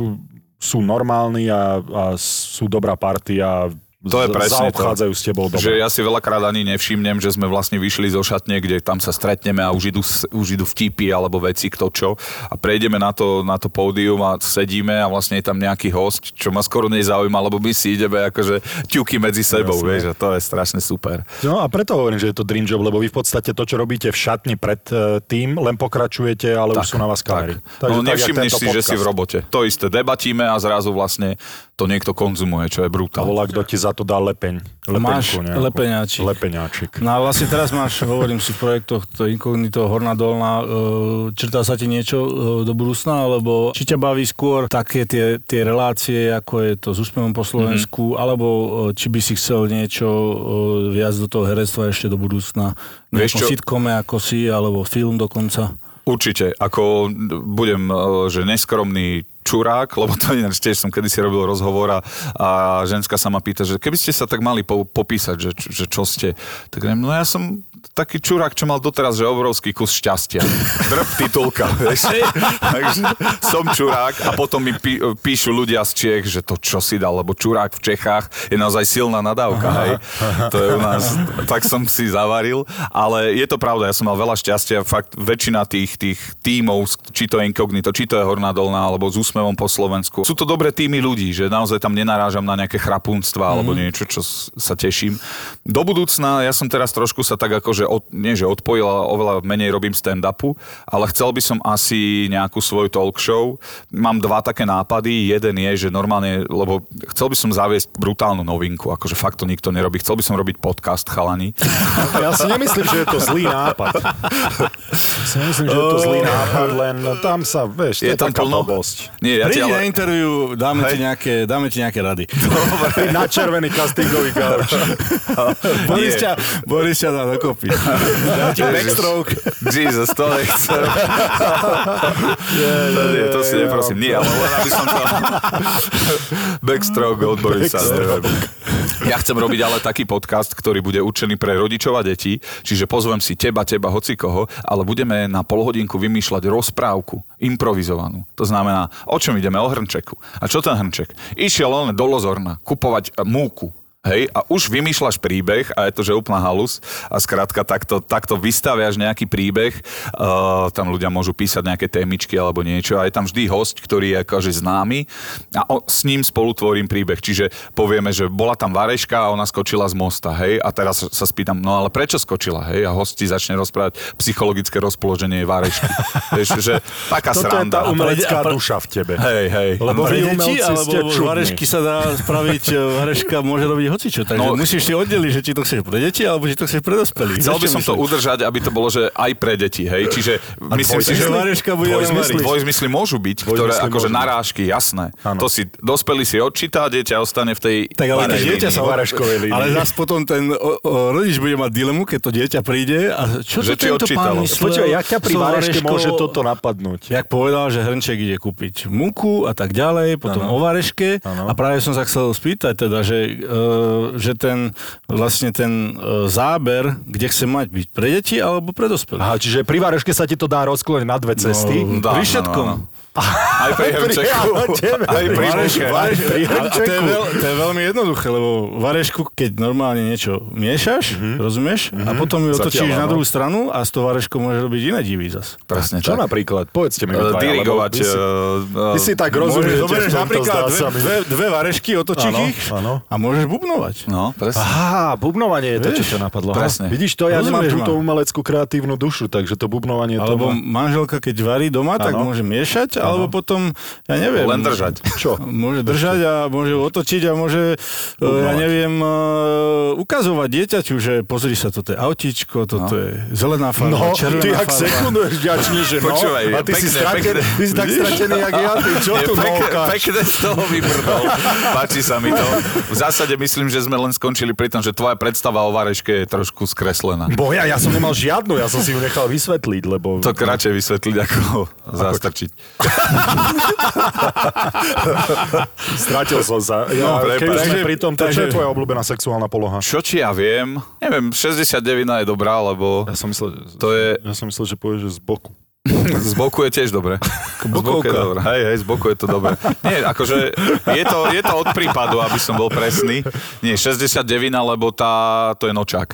sú normálni a, a sú dobrá partia to je presne zaobchádzajú to, s tebou dobre. Že ja si veľakrát ani nevšimnem, že sme vlastne vyšli zo šatne, kde tam sa stretneme a už idú, už idú vtipy alebo veci, kto čo. A prejdeme na to, na to pódium a sedíme a vlastne je tam nejaký host, čo ma skoro nezaujíma, lebo my si ideme akože ťuky medzi sebou, Jasne. vieš, a to je strašne super. No a preto hovorím, že je to dream job, lebo vy v podstate to, čo robíte v šatni pred e, tým, len pokračujete, ale tak, už sú na vás kamery. Tak. Takže no nevšimneš si, podcast. že si v robote. To isté, debatíme a zrazu vlastne to niekto konzumuje, čo je brutálne. A volá, kto ti za to dá lepeň. Lepenku, máš nejakú. lepeňáčik. Lepeňáčik. No a vlastne teraz máš, hovorím si v projektoch to Incognito, Horná Dolná, e, črtá sa ti niečo e, do budúcna, alebo či ťa baví skôr také tie, tie relácie, ako je to s úspevom po Slovensku, mm-hmm. alebo e, či by si chcel niečo viac do toho herectva ešte do budúcna, nejakom sitkome ako si, alebo film dokonca? Určite, ako budem, že neskromný čurák, lebo to ináč tiež som kedysi robil rozhovor a, a ženská sa ma pýta, že keby ste sa tak mali po, popísať, že, že čo ste, tak neviem, no ja som taký čurák, čo mal doteraz, že obrovský kus šťastia. Drb titulka, vieš? Takže som čurák a potom mi pí, píšu ľudia z Čiech, že to čo si dal, lebo čurák v Čechách je naozaj silná nadávka, hej? To je u nás, tak som si zavaril, ale je to pravda, ja som mal veľa šťastia, fakt väčšina tých, tých tímov, či to je Incognito, či to je Horná Dolná, alebo z úsmevom po Slovensku, sú to dobré týmy ľudí, že naozaj tam nenarážam na nejaké chrapunstva mm-hmm. alebo niečo, čo sa teším. Do budúcna, ja som teraz trošku sa tak akože, od, nie že odpojil, ale oveľa menej robím stand-upu, ale chcel by som asi nejakú svoju talk show. Mám dva také nápady. Jeden je, že normálne, lebo chcel by som zaviesť brutálnu novinku, akože fakt to nikto nerobí. Chcel by som robiť podcast chalani. Ja si nemyslím, že je to zlý nápad. Ja si myslím, že je to zlý nápad, len tam sa, vieš, je, je tam taká plno? blbosť. Nie, ja Prídi ale... na interviu, dáme ti, nejaké, dáme ti nejaké rady. Dobre. na červený castingový kauč. Boris ťa, Boris ťa dá dokopy. Ti backstroke. Jesus, to nechcem. to, nie, to si neprosím. Nie, ale len aby som to... backstroke od Borisa. Ja chcem robiť ale taký podcast, ktorý bude určený pre rodičov a deti, čiže pozvem si teba, teba, hoci koho, ale budeme na polhodinku vymýšľať rozprávku, improvizovanú. To znamená, o čom ideme? O hrnčeku. A čo ten hrnček? Išiel len do Lozorna kupovať múku Hej, a už vymýšľaš príbeh a je to, že úplná halus a skrátka takto, takto vystaviaš nejaký príbeh, uh, tam ľudia môžu písať nejaké témičky alebo niečo a je tam vždy host, ktorý je akože známy a o, s ním spolu tvorím príbeh, čiže povieme, že bola tam Vareška a ona skočila z mosta, hej, a teraz sa spýtam, no ale prečo skočila, hej, a host ti začne rozprávať psychologické rozpoloženie Varešky. Vieš, že taká Toto sranda. je tá umelecká duša v tebe. Hej, hej. Lebo vy umelci alebo z Varešky sa dá spraviť, Vareška môže robiť hocičo, takže no, musíš si oddeliť, že či to chceš pre deti, alebo či to chceš pre dospelých. Chcel by som to udržať, aby to bolo, že aj pre deti, hej, čiže A myslím si, že dvojzmysly môžu byť, ktoré akože narážky, jasné. Ano. To si, dospelý si odčíta, dieťa ostane v tej Tak ale dieťa sa línii. Ale zase potom ten o, o, rodič bude mať dilemu, keď to dieťa príde a čo že to tento pán myslel? Počuva, jak ťa pri Vareške môže toto napadnúť? Jak povedal, že Hrnček ide kúpiť múku a tak ďalej, potom ano. o Vareške a práve som sa chcel spýtať teda, že, uh, že ten, vlastne ten uh, záber, kde chce mať byť pre deti alebo pre dospelých. Aha, čiže pri Vareške sa ti to dá rozkloť na dve cesty. No, dá, pri všetkom. No, no. Aj pri hrnčeku. Aj pri Vareš, muche. vareš, pri a, a to, je veľ, to je veľmi jednoduché, lebo varešku, keď normálne niečo miešaš, rozumieš, a potom ju Zatiaľ, otočíš na druhú stranu a s tou vareškou môžeš robiť iné divy zas. Presne Čo tak. napríklad? Povedzte mi. Dvaja, Dirigovať. Vy si, eh, vy si tak Môžeš, rozumiete v zoberieš napríklad dve, dve, dve varešky, otočíš ich a môžeš bubnovať. No, presne. Aha, bubnovanie je to, čo ťa napadlo. presne. Vidíš to, ja nemám Rozumieš túto umeleckú kreatívnu dušu, takže to bubnovanie Alebo manželka, keď varí doma, tak môže miešať, alebo potom, ja neviem. Len držať. Čo? Môže držať a môže otočiť a môže, e, ja neviem, e, ukazovať dieťaťu, že pozri sa, toto je autíčko, toto je zelená farba, No, červená ty ak sekunduješ ďačne, že no, Počúvaj, a ty si, pekné, stratený, pekné. ty si tak stratený, jak ja, ty čo Je tu pekne, novkáš? pekne z toho vybrnul. Páči sa mi to. V zásade myslím, že sme len skončili pri tom, že tvoja predstava o vareške je trošku skreslená. Bo ja, ja som nemal žiadnu, ja som si ju nechal vysvetliť, lebo... To radšej vysvetliť, ako zastrčiť. Stratil som sa. Ja, No, no, prepáč. keby sme Takže- pri tom, to čo je takže- tvoja obľúbená sexuálna poloha? Čo či ja viem? Neviem, 69 je dobrá, lebo Ja som myslel, to je... ja som myslel, že povieš, že z boku. Z boku je tiež dobre. Z boku je dobré. Hej, hej, z boku je to dobré. Nie, akože je to, je to od prípadu, aby som bol presný. Nie, 69, lebo tá, to je nočák.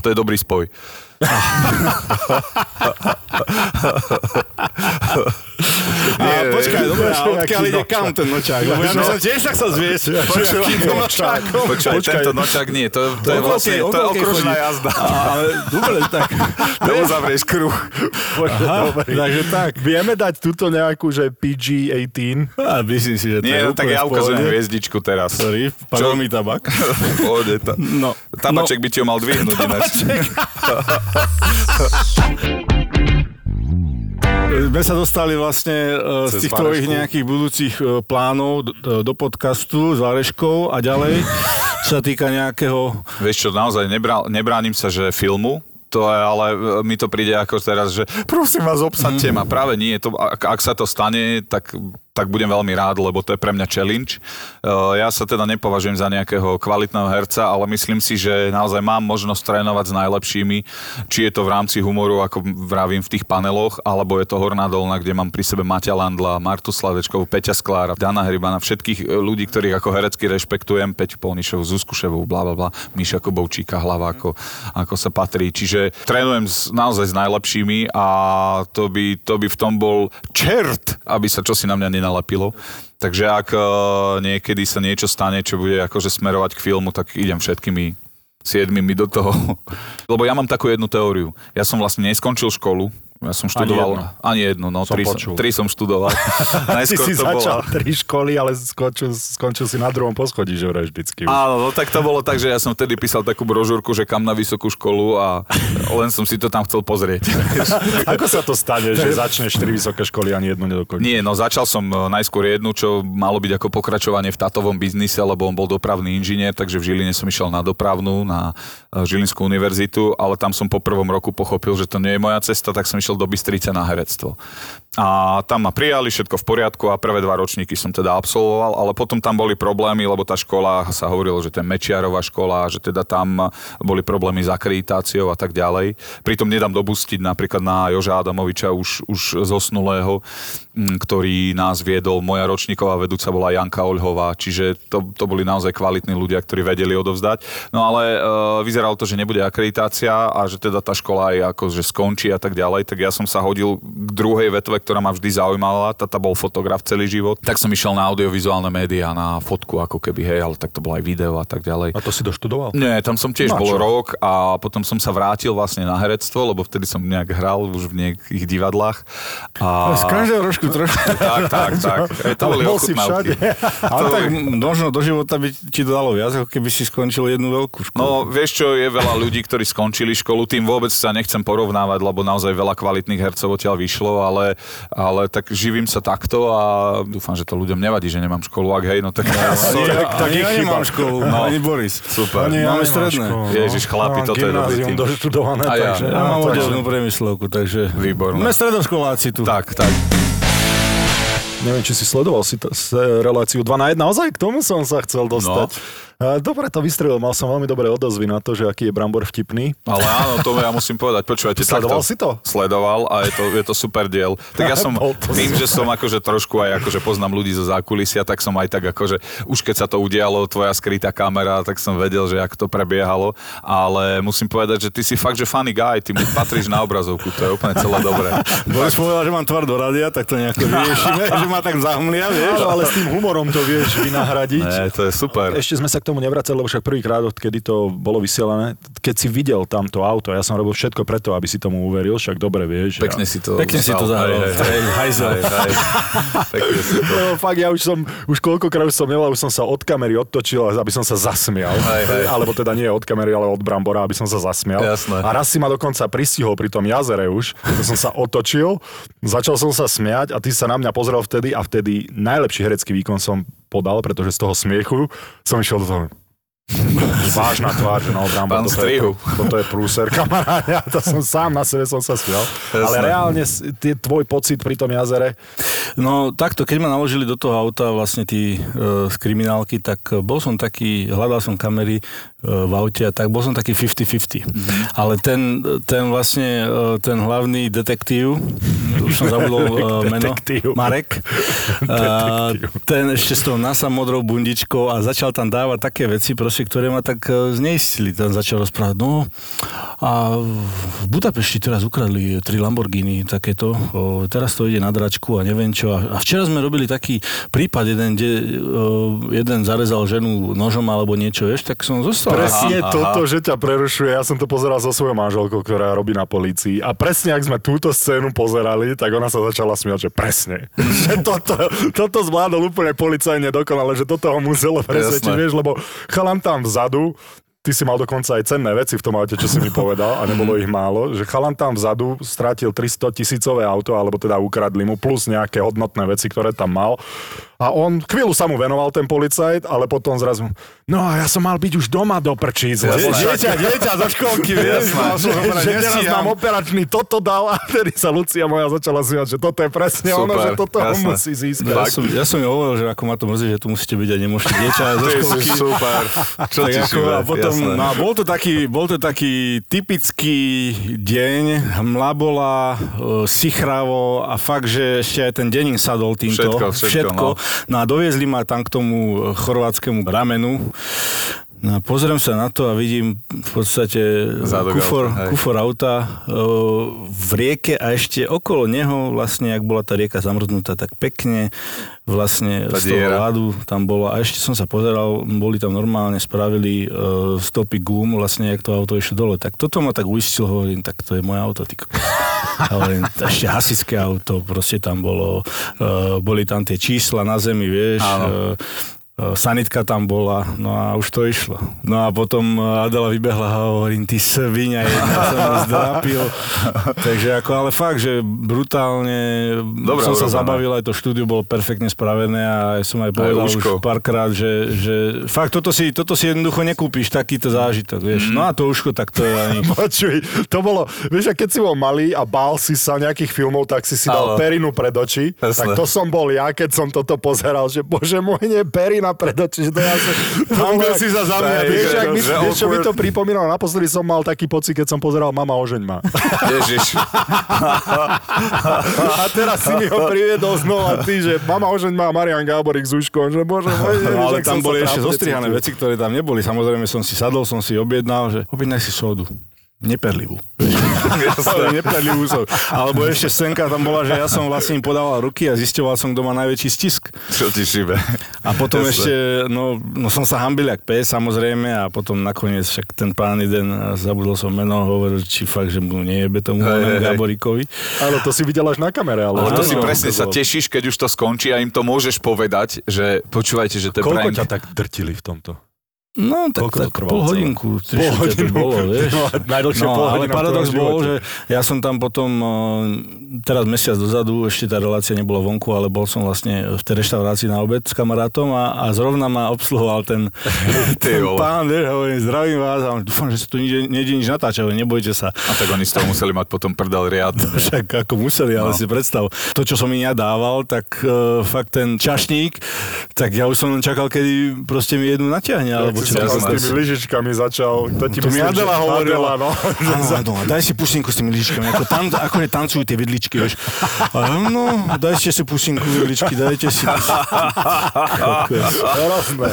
To je dobrý spoj. A počkaj, dobre, a Počkaj, odkiaľ ide kam ten nočák? Lebo ja by som tiež sa zviesť. Aký nočák? Počkaj, Počkaj. tento nočák nie, to, to je vlastne to je okružná jazda. Ale dobre, tak. To uzavrieš kruh. Aha, takže tak. Vieme dať túto nejakú, že PG-18? A myslím si, že to Nie, je no, tak ja ukazujem hviezdičku teraz. Sorry, padol mi tabak. Pohode, tá. No, Tabaček by ti ho mal dvihnúť ináč. Sme sa dostali vlastne e, z Cez tých tvojich nejakých budúcich e, plánov do, do podcastu s Vareškou a ďalej, čo sa týka nejakého... Vieš čo, naozaj nebrá, nebránim sa, že filmu, to je, ale e, mi to príde ako teraz, že prosím vás, obsadte ma. Práve nie, to, ak, ak sa to stane, tak, tak budem veľmi rád, lebo to je pre mňa challenge. Uh, ja sa teda nepovažujem za nejakého kvalitného herca, ale myslím si, že naozaj mám možnosť trénovať s najlepšími, či je to v rámci humoru, ako vravím v tých paneloch, alebo je to Horná Dolna, kde mám pri sebe Maťa Landla, Martu Sladečkovú, Peťa Sklára, Dana Hrybana, všetkých e, ľudí, ktorých ako herecky rešpektujem, Peťu Polnišovu, Zuzku Ševú, bla bla bla, Míša Kobovčíka, hlava, ako, ako sa patrí. Čiže trénujem s, naozaj s najlepšími a to by, to by v tom bol čert, aby sa čosi na mňa nenalepilo. Takže ak uh, niekedy sa niečo stane, čo bude akože smerovať k filmu, tak idem všetkými siedmimi do toho. Lebo ja mám takú jednu teóriu. Ja som vlastne neskončil školu, ja som študoval... jednu. Ani jednu, no Som tri, počul. tri som študoval. Ty Najskôr si to začal bola... tri školy, ale skončil, skončil si na druhom poschodí, že vraj vždycky. Áno, no tak to bolo tak, že ja som vtedy písal takú brožúrku, že kam na vysokú školu a len som si to tam chcel pozrieť. Ako sa to stane, že začneš tri vysoké školy a ani jednu nedokončíš? Nie, no začal som e, najskôr jednu, čo malo byť ako pokračovanie v tatovom biznise, lebo on bol dopravný inžinier, takže v Žiline som išiel na dopravnú, na e, Žilinskú univerzitu, ale tam som po prvom roku pochopil, že to nie je moja cesta, tak som išiel do Bystrice na herectvo. A tam ma prijali, všetko v poriadku a prvé dva ročníky som teda absolvoval, ale potom tam boli problémy, lebo tá škola sa hovorilo, že to je Mečiarová škola, že teda tam boli problémy s akreditáciou a tak ďalej. Pritom nedám dobustiť napríklad na Joža Adamoviča už, už zosnulého, ktorý nás viedol. Moja ročníková vedúca bola Janka Oľhová, čiže to, to boli naozaj kvalitní ľudia, ktorí vedeli odovzdať. No ale e, vyzeralo to, že nebude akreditácia a že teda tá škola aj akože skončí a tak ďalej, tak ja som sa hodil k druhej vetve, ktorá ma vždy zaujímala, tata bol fotograf celý život. Tak som išiel na audiovizuálne médiá, na fotku ako keby, hej, ale tak to bolo aj video a tak ďalej. A to si doštudoval? Nie, tam som tiež No bol čo? rok a potom som sa vrátil vlastne na herectvo, lebo vtedy som nejak hral už v nejakých divadlách. A... Z každého rožku trošku. Tak, tak, tak. E, to Ale boli bol si všade. Ale tak možno do života by ti to dalo viac, ako keby si skončil jednu veľkú školu. No, vieš čo, je veľa ľudí, ktorí skončili školu, tým vôbec sa nechcem porovnávať, lebo naozaj veľa kvalitných hercov odtiaľ vyšlo, ale, ale tak živím sa takto a dúfam, že to ľuďom nevadí, že nemám školu, ak hej, no tak sorry. tak, tak ja nemám školu, No. ani Boris. Super. Ani ja Máme nemám stredné. školu, no. Ježiš, chlapi, Mám toto je dobrý tým. doštudované, A ja. takže... Ja mám takže- oddelnú priemyslovku, takže... Výborné. Sme stredoškoláci tu. Tak, tak. Neviem, či si sledoval si t- reláciu 2 na 1, naozaj k tomu som sa chcel dostať. A, Dobre to vystrelil, mal som veľmi dobré odozvy na to, že aký je Brambor vtipný. Ale áno, to ja musím povedať. Počúvajte, Sledoval takto- si to? Sledoval a je to, je to super diel. Tak ja som, tým, že som akože trošku aj akože poznám ľudí zo zákulisia, tak som aj tak akože, už keď sa to udialo, tvoja skrytá kamera, tak som vedel, že ako to prebiehalo. Ale musím povedať, že ty si fakt, že funny guy, ty mu patríš na obrazovku, to je úplne celé dobré. Boris povedal, že mám tvar do rádia, tak to nejako vyriešime, že ma tak zahmlia, vieš. Ale s tým humorom to vieš vynahradiť. Ne, to je super. Ešte sme sa k tomu nevracali, lebo však prvýkrát, odkedy to bolo vysielané, keď si videl tamto auto, ja som robil všetko preto, aby si tomu uveril, však dobre vieš. Pekne ja, si to Pekne si to zahral. To. No, fakt, ja už som, už koľkokrát už som nemal, už som sa od kamery odtočil, aby som sa zasmial. Hej, hej. Alebo teda nie od kamery, ale od Brambora, aby som sa zasmial. Jasné. A raz si ma dokonca pristihol pri tom jazere už, že som sa otočil, začal som sa smiať a ty sa na mňa pozrel vtedy a vtedy najlepší herecký výkon som podal, pretože z toho smiechu som išiel do toho. Vážna tvár, že no, Brambor, Pán toto, je, Strihu. toto je prúser, kamarád. Ja to som sám na sebe som sa smial. Ale reálne, tie, tvoj pocit pri tom jazere, No takto, keď ma naložili do toho auta vlastne tí e, z kriminálky, tak e, bol som taký, hľadal som kamery v aute a tak bol som taký 50-50. Mhm. Ale ten, ten vlastne, e, ten hlavný detektív, už som zabudol e, meno, Detektív. Marek, a, ten ešte s tou nasa modrou bundičkou a začal tam dávať také veci, proste, ktoré ma tak zneistili. Tam začal rozprávať, no a v Budapešti teraz ukradli tri Lamborghini takéto, o, teraz to ide na dračku a neviem čo. A, a včera sme robili taký prípad, jeden, kde o, jeden zarezal ženu nožom alebo niečo, vieš, tak som zostal. Presne Aha, toto, že ťa prerušuje. Ja som to pozeral so svojou manželkou, ktorá robí na polícii. A presne, ak sme túto scénu pozerali, tak ona sa začala smiať, že presne. že toto, toto zvládol úplne policajne dokonale, že toto ho muselo presvedčiť, vieš, lebo chalan tam vzadu, Ty si mal dokonca aj cenné veci v tom aute, čo si mi povedal, a nebolo ich málo, že chalan tam vzadu stratil 300 tisícové auto, alebo teda ukradli mu, plus nejaké hodnotné veci, ktoré tam mal. A on, chvíľu sa mu venoval ten policajt, ale potom zrazu, no a ja som mal byť už doma do prčíc. lebo. Dieťa, dieťa zo školky, vieš, Jasné. že, že teraz mám operačný toto dal a vtedy sa Lucia moja začala smiať, že toto je presne ono, Super, že toto jasné. musí získať. Ja som, ja som hovoril, že ako ma to mrzí, že tu musíte byť a nemôžete dieťa zo školky. super. Čo Tak ako, a potom, jasné. no, bol, to taký, bol to taký typický deň, hmla bola, e, sichravo a fakt, že ešte aj ten deň sadol týmto. Všetko, všetko, no. A doviezli ma tam k tomu e, chorvátskemu ramenu. No a pozriem sa na to a vidím v podstate Zádok kufor, auta, kufor auta e, v rieke a ešte okolo neho vlastne, ak bola tá rieka zamrznutá, tak pekne vlastne Tá z toho diera. ľadu tam bolo a ešte som sa pozeral, boli tam normálne, spravili e, stopy gum, vlastne, jak to auto išlo dole. Tak toto ma tak uistil, hovorím, tak to je moje auto. Ty. hovorím, ešte hasičské auto, proste tam bolo, e, boli tam tie čísla na zemi, vieš, Áno. E, sanitka tam bola, no a už to išlo. No a potom e, Adela vybehla a hovorím, ty svinia jedna, som ju zdrapil. Takže ako, ale fakt, že brutálne Dobre som sa urobené. zabavil, aj to štúdio bolo perfektne spravené a som aj povedal už uško. párkrát, že, že fakt toto si, toto si jednoducho nekúpiš, takýto zážitok, vieš. No a to uško, tak to je ani... Počuj, to bolo, vieš, a keď si bol malý a bál si sa nejakých filmov, tak si si dal Áno. perinu pred oči. Jasné. Tak to som bol ja, keď som toto pozeral, že bože môj, nie perina pred oči, že to ja som... Hambil si sa za mňa, Vieš, ak mi, vieš, čo mi to pripomínalo? Naposledy som mal taký pocit, keď som pozeral Mama ožeň ma. Ježiš. A teraz si mi ho priviedol znova ty, že Mama ožeň ma a Marian Gáborík s Uškom, že bože môj, No, nevieš, ale tam boli ešte zostrihané veci, ktoré tam neboli. Samozrejme som si sadol, som si objednal, že objednaj si sodu. Neperlivú. Neperlivú sodu. Alebo ešte scénka tam bola, že ja som vlastne im podával ruky a zisťoval som, kto má najväčší stisk. Čo ti šibe? A potom Jasné. ešte, no, no som sa hambil jak pes samozrejme a potom nakoniec však ten pán jeden, zabudol som meno, hovoril, či fakt, že mu nejebe tomu Hej, hej. Gaboríkovi. Ale to si videl až na kamere. Ale, Ale to si Áno, presne to sa tešíš, keď už to skončí a im to môžeš povedať, že počúvajte, že to je Koľko prank. ťa tak drtili v tomto? No, tak, Koľko tak trvalo pol hodinku. Pol hodinu. Bolo, vieš. No, najdlhšie no, pol ale paradox bol, že ja som tam potom, eh, teraz mesiac dozadu, ešte tá relácia nebola vonku, ale bol som vlastne v tej reštaurácii na obed s kamarátom a, a zrovna ma obsluhoval ten, ten pán, vieš, hovorím, zdravím vás a dúfam, že sa tu nejde, nejde nič hovorím, nebojte sa. A tak oni z toho museli mať potom prdel riadne. Však ako museli, ale No. si predstav. To, čo som im ja dával, tak uh, fakt ten čašník, tak ja už som len čakal, kedy proste mi jednu natiahne, alebo to tam s tými lyžičkami začal. To ti To mi Adela hovorila. Adela, no. Áno, daj si pusinku s tými lyžičkami, ako, tam, ako ne tancujú tie vidličky, vieš. A no, dajte si pusinku vidličky, dajte si.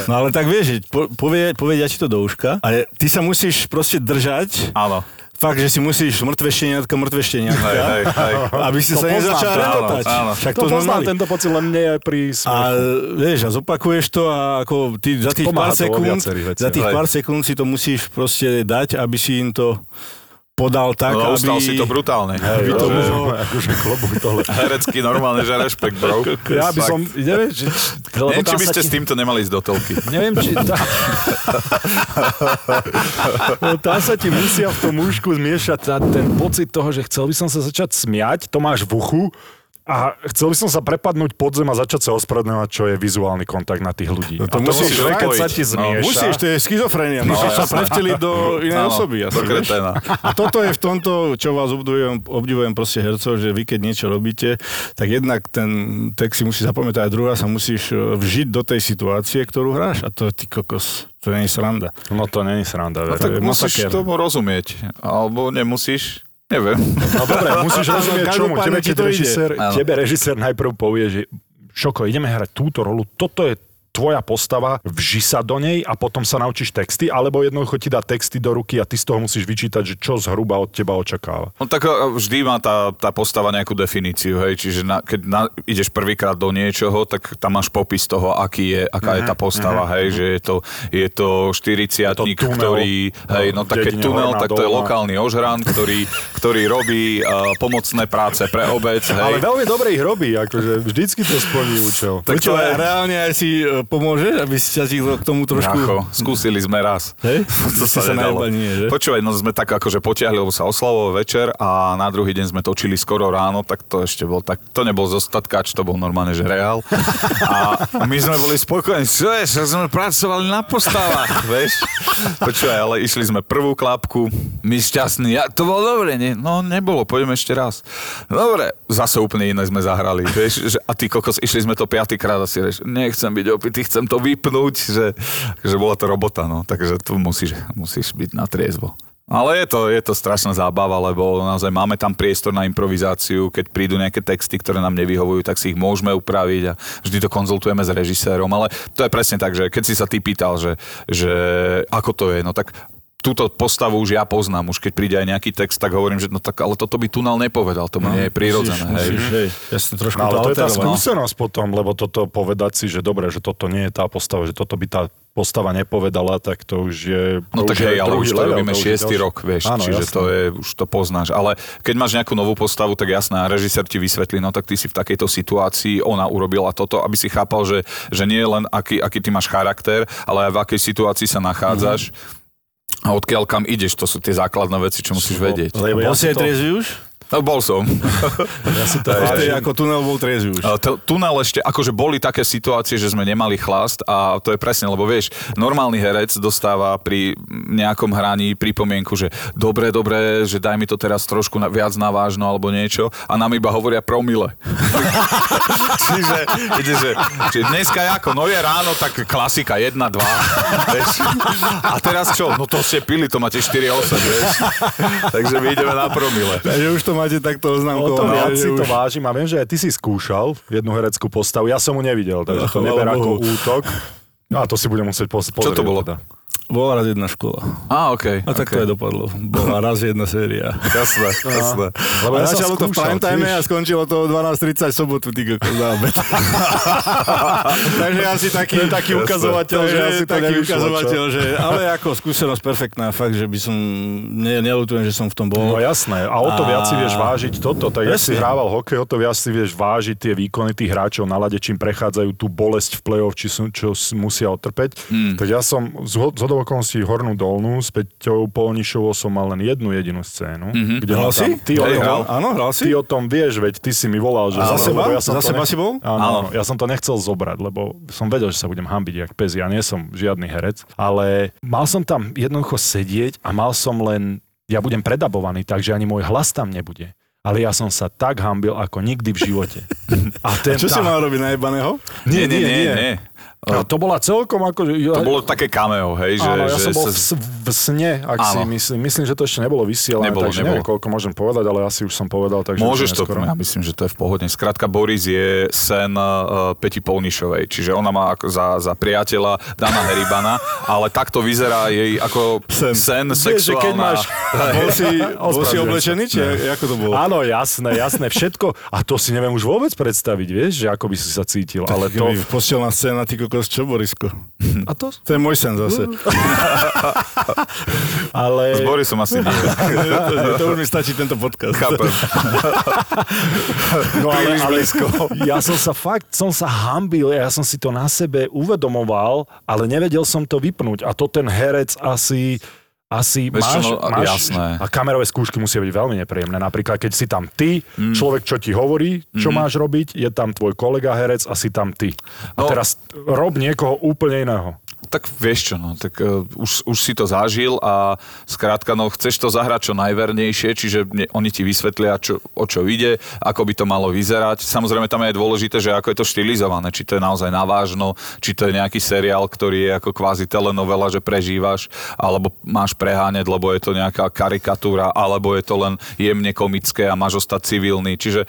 No ale tak vieš, po, povie, povedia ti to do uška, ale ty sa musíš proste držať, Áno. Fakt, že si musíš mŕtve šteniatka, mŕtve šteniatka, Hej, hej, hej. aby si To sa poznám, nezačal remotať. Však To to, poznám mali. tento pocit, len nie aj pri A smiechu. vieš, a zopakuješ to a ako ty za tých Pomáha pár sekúnd, za tých Hej. pár sekúnd si to musíš proste dať, aby si im to podal tak, No, aby... ustal si to brutálne. Hej, to, to že, akože klobúk dole. herecky normálne, že rešpekt, bro. Ja by som, neviem, či, Neviem, či by ste ti- s týmto nemali ísť do telky. Neviem, či... Tá... no, tam sa ti musia v tom úšku zmiešať ten pocit toho, že chcel by som sa začať smiať, to máš v uchu, a chcel by som sa prepadnúť pod zem a začať sa ospravedlňovať, čo je vizuálny kontakt na tých ľudí. No a to to musíš musíš, keď sa ti No, zmieša. Musíš, to je schizofrenia. Musíš sa prevteliť do inej Áno, osoby. do Asi, kreténa. A toto je v tomto, čo vás obdivujem, obdivujem proste hercov, že vy keď niečo robíte, tak jednak ten text si musí zapamätať a druhá sa musíš e, vžiť do tej situácie, ktorú hráš. A to je ty kokos. To je sranda. No to není sranda. No, tak je musíš masakér. tomu rozumieť. Alebo nemusíš. Neviem. No dobre, musíš rozumieť čomu. Tebe, ti keď režisér, tebe režisér najprv povie, že Šoko, ideme hrať túto rolu, toto je tvoja postava, vži sa do nej a potom sa naučíš texty, alebo jednoducho ti dá texty do ruky a ty z toho musíš vyčítať, že čo zhruba od teba očakáva. No tak a, vždy má tá, tá postava nejakú definíciu, hej, čiže na, keď na, ideš prvýkrát do niečoho, tak tam máš popis toho, aký je, aká je tá postava, hej, že je to, je to 40 tunel, ktorý, hej, no tak keď dedine tunel, tak to je lokálny ožran, ktorý, ktorý robí uh, pomocné práce pre obec, hej. Ale veľmi dobre ich robí, akože vždycky to splní účel. Tak to je- reálne aj si e, pomôžeš, aby si ťa k tomu trošku... Bracho, skúsili sme raz. Hej? To Si sa nedalo. nie, že? Počúvaj, no sme tak akože potiahli, lebo sa oslavoval večer a na druhý deň sme točili skoro ráno, tak to ešte bol tak, to nebol zostatkač, to bol normálne, že reál. A my sme boli spokojní, čo je, že sme pracovali na postavách, vieš. Počúvaj, ale išli sme prvú klapku, my šťastní, ja, to bolo dobre, nie? No nebolo, poďme ešte raz. Dobre, zase úplne iné sme zahrali, vieš, že, a ty kokos, išli sme to piatýkrát a si vieš, nechcem byť opitý, chcem to vypnúť, že, že bola to robota, no, takže tu musíš, musíš byť na triezvo. Ale je to, je to strašná zábava, lebo naozaj máme tam priestor na improvizáciu, keď prídu nejaké texty, ktoré nám nevyhovujú, tak si ich môžeme upraviť a vždy to konzultujeme s režisérom, ale to je presne tak, že keď si sa ty pýtal, že, že ako to je, no tak túto postavu už ja poznám, už keď príde aj nejaký text, tak hovorím, že no tak ale toto by tunel nepovedal, to mu nie je prirodzené. Musíš, hej. musíš, hej, jasne, trošku No, ale to je tá skúsenosť potom, lebo toto povedať si, že dobre, že toto nie je tá postava, že toto by tá postava nepovedala, tak to už je... No to tak už je hej, ale už to robíme šiestý rok, vieš, Áno, čiže jasné. to je, už to poznáš. Ale keď máš nejakú novú postavu, tak jasné, a režisér ti vysvetlí, no tak ty si v takejto situácii, ona urobila toto, aby si chápal, že, že nie len aký, aký ty máš charakter, ale aj v akej situácii sa nachádzaš. A odkiaľ kam ideš, to sú tie základné veci, čo musíš vedieť. Lebo ja Bol si aj to, už? No bol som. ja si to Ešte ako tunel bol triezvy už. To- Tunel ešte, akože boli také situácie, že sme nemali chlast a to je presne, lebo vieš, normálny herec dostáva pri nejakom hraní pripomienku, že dobre, dobre, že daj mi to teraz trošku na, viac na vážno alebo niečo a nám iba hovoria promile. Čiže, ide, že, že dneska je ako, no je ráno, tak klasika 1, 2, vieš. A teraz čo? No to ste pili, to máte 4, 8, vieš. Takže my ideme na promile. Takže už to máte takto O to oznamkované. viac že si to už- vážim a viem, že aj ty si skúšal jednu hereckú postavu. Ja som mu nevidel, takže to neber ako útok. No a to si budem musieť pozrieť. to bolo? Teda. Bola raz jedna škola. Á, okej. A tak to aj dopadlo. Bola raz jedna séria. Jasné, jasné. Lebo A ja začalo to v prime time a skončilo to o 12.30 sobotu, ty kokos na obed. Takže asi taký... Taký ukazovateľ, že asi taký nevyšlo, čo? ukazovateľ, že... Ale ako skúsenosť perfektná, fakt, že by som... Ne, nelutujem, že som v tom bol. No jasné, a o to A- viac si vieš vážiť toto, tak jak si hrával hokej, o to viac si vieš vážiť tie výkony tých hráčov na lade, čím prechádzajú tú bolesť v play-off, či sú, čo musia otrpeť. Hmm. Tak ja som z, ho- z hodou okolností hornú dolnú, s Peťou Polnišovou som mal len jednu jedinú scénu. Mhm. Kde Hral ma tam, si? ty, tom, hral. Áno, hral si? ty o tom vieš, veď ty si mi volal, že Za zase, seba? ja som Za seba si bol? Áno, Áno. ja som to nechcel zobrať, lebo som vedel, že sa budem hambiť jak pes. Ja nie som žiadny herec, ale mal som tam jednoducho sedieť a mal som len, ja budem predabovaný, takže ani môj hlas tam nebude. Ale ja som sa tak hambil, ako nikdy v živote. A ten, Čo si tá- mal robiť najebaného? Nie, nie, nie, nie. A to bola celkom ako... To bolo také cameo, hej, že, Áno, ja že som bol sa... v, sne, ak si Áno. myslím. Myslím, že to ešte nebolo vysielané, Nebolo, takže nebolo. neviem, koľko môžem povedať, ale asi už som povedal, takže Môžeš to, ja myslím, že to je v pohode. Skrátka, Boris je sen uh, Peti Polnišovej, čiže ona má za, za priateľa Dana Heribana, ale takto vyzerá jej ako sen, sen Vieš, že keď sexuálna... máš... Bol si, bol si oblečený, či ako to bolo? Áno, jasné, jasné, všetko. A to si neviem už vôbec predstaviť, vieš, že ako by si sa cítil. Ale to... To... Postelná scéna, ty kokos, čo, Borisko? A to? To je môj sen zase. Ale... S Borisom asi nie. to, to už mi stačí tento podcast. Chápem. No ale, ale blízko. ja som sa fakt, som sa hambil, ja som si to na sebe uvedomoval, ale nevedel som to vypnúť. A to ten herec asi asi Vieš čo, máš, no, máš, jasné. a kamerové skúšky musia byť veľmi nepríjemné. Napríklad, keď si tam ty, Mm. človek, čo ti hovorí, čo máš robiť, je tam tvoj kolega herec a si tam ty. A No. teraz rob niekoho úplne iného. Tak vieš čo, no, tak uh, už, už si to zažil a skrátka, no, chceš to zahrať čo najvernejšie, čiže ne, oni ti vysvetlia, čo, o čo ide, ako by to malo vyzerať. Samozrejme, tam je dôležité, že ako je to štilizované, či to je naozaj navážno, či to je nejaký seriál, ktorý je ako kvázi telenovela, že prežívaš, alebo máš preháňať, lebo je to nejaká karikatúra, alebo je to len jemne komické a máš ostať civilný. Čiže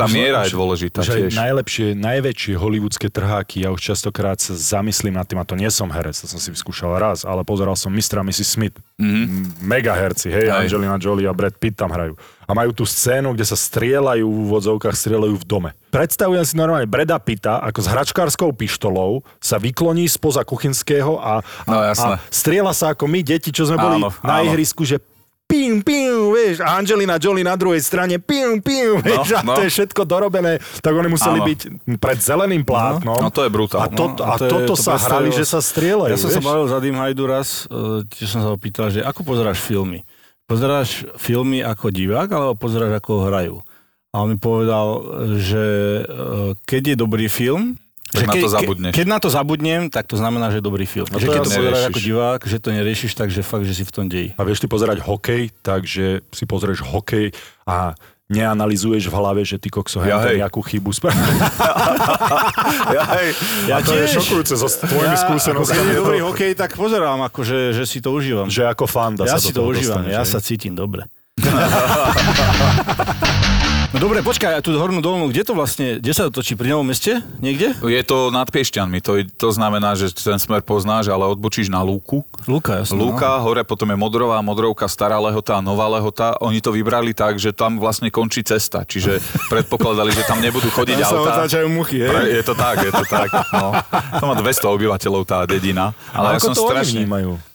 tá miera je dôležitá že tiež. najlepšie, najväčšie hollywoodske trháky, ja už častokrát sa zamyslím nad tým, a to nie som herec, to som si vyskúšal raz, ale pozeral som Mistra Mrs. Smith. Mm-hmm. Mega herci, hej. Hej. Angelina Jolie a Brad Pitt tam hrajú. A majú tú scénu, kde sa strieľajú v úvodzovkách, strieľajú v dome. Predstavujem si normálne Breda Pitta, ako s hračkárskou pištolou sa vykloní spoza kuchynského a, a, No, jasné. a strieľa sa ako my, deti, čo sme boli Áno, na áno. ihrisku, že pim, pim, vieš, a Angelina Jolie na druhej strane, pim, pim, vieš, a no. to je všetko dorobené, tak oni museli Áno. byť pred zeleným plátnom. No to je brutál. A, to, No, a, a to je- toto to sa predstavilo- hrali, že sa strieľajú, Ja som sa vieš? bavil s Adim Hajdu raz, e, tiež som sa ho pýtal, že ako pozeráš filmy? Pozeráš filmy ako divák, alebo pozeráš ako hrajú? A on mi povedal, že e, keď je dobrý film, Že na ke- to ke- zabudneš. Keď na to zabudnem, tak to znamená, že je dobrý film. No že to keď to pozeráš ako divák, že to neriešiš, takže fakt, že si v tom deji. A vieš ty pozerať hokej, takže si pozrieš hokej a neanalizuješ v hlave, že ty kokso Ja, ja, hej. nejakú chybu spravil. Ja, hej. Ja a to je tiež. šokujúce so tvojimi Ako skúsenostiami. keď je dobrý hokej, tak pozerám, akože, že si to užívam. Že ako fanda ja sa si to užívam, dostaneš, ja hej? sa cítim dobre. No dobre, počkaj, a tú hornú dolnú, kde to vlastne, kde sa to točí? Pri Novom meste? Niekde? Je to nad Piešťanmi, to, to znamená, že ten smer poznáš, ale odbočíš na Lúku. Luka, jasno. Lúka, hore potom je Modrová, Modrovka, Stará Lehota a Nová Lehota. Oni to vybrali tak, že tam vlastne končí cesta, čiže predpokladali, že tam nebudú chodiť Tam sa autá. otáčajú muchy, hej? Pre, je to tak, je to tak. No. To má 200 obyvateľov tá dedina. Ale ja ako som to oni strašne... vnímajú?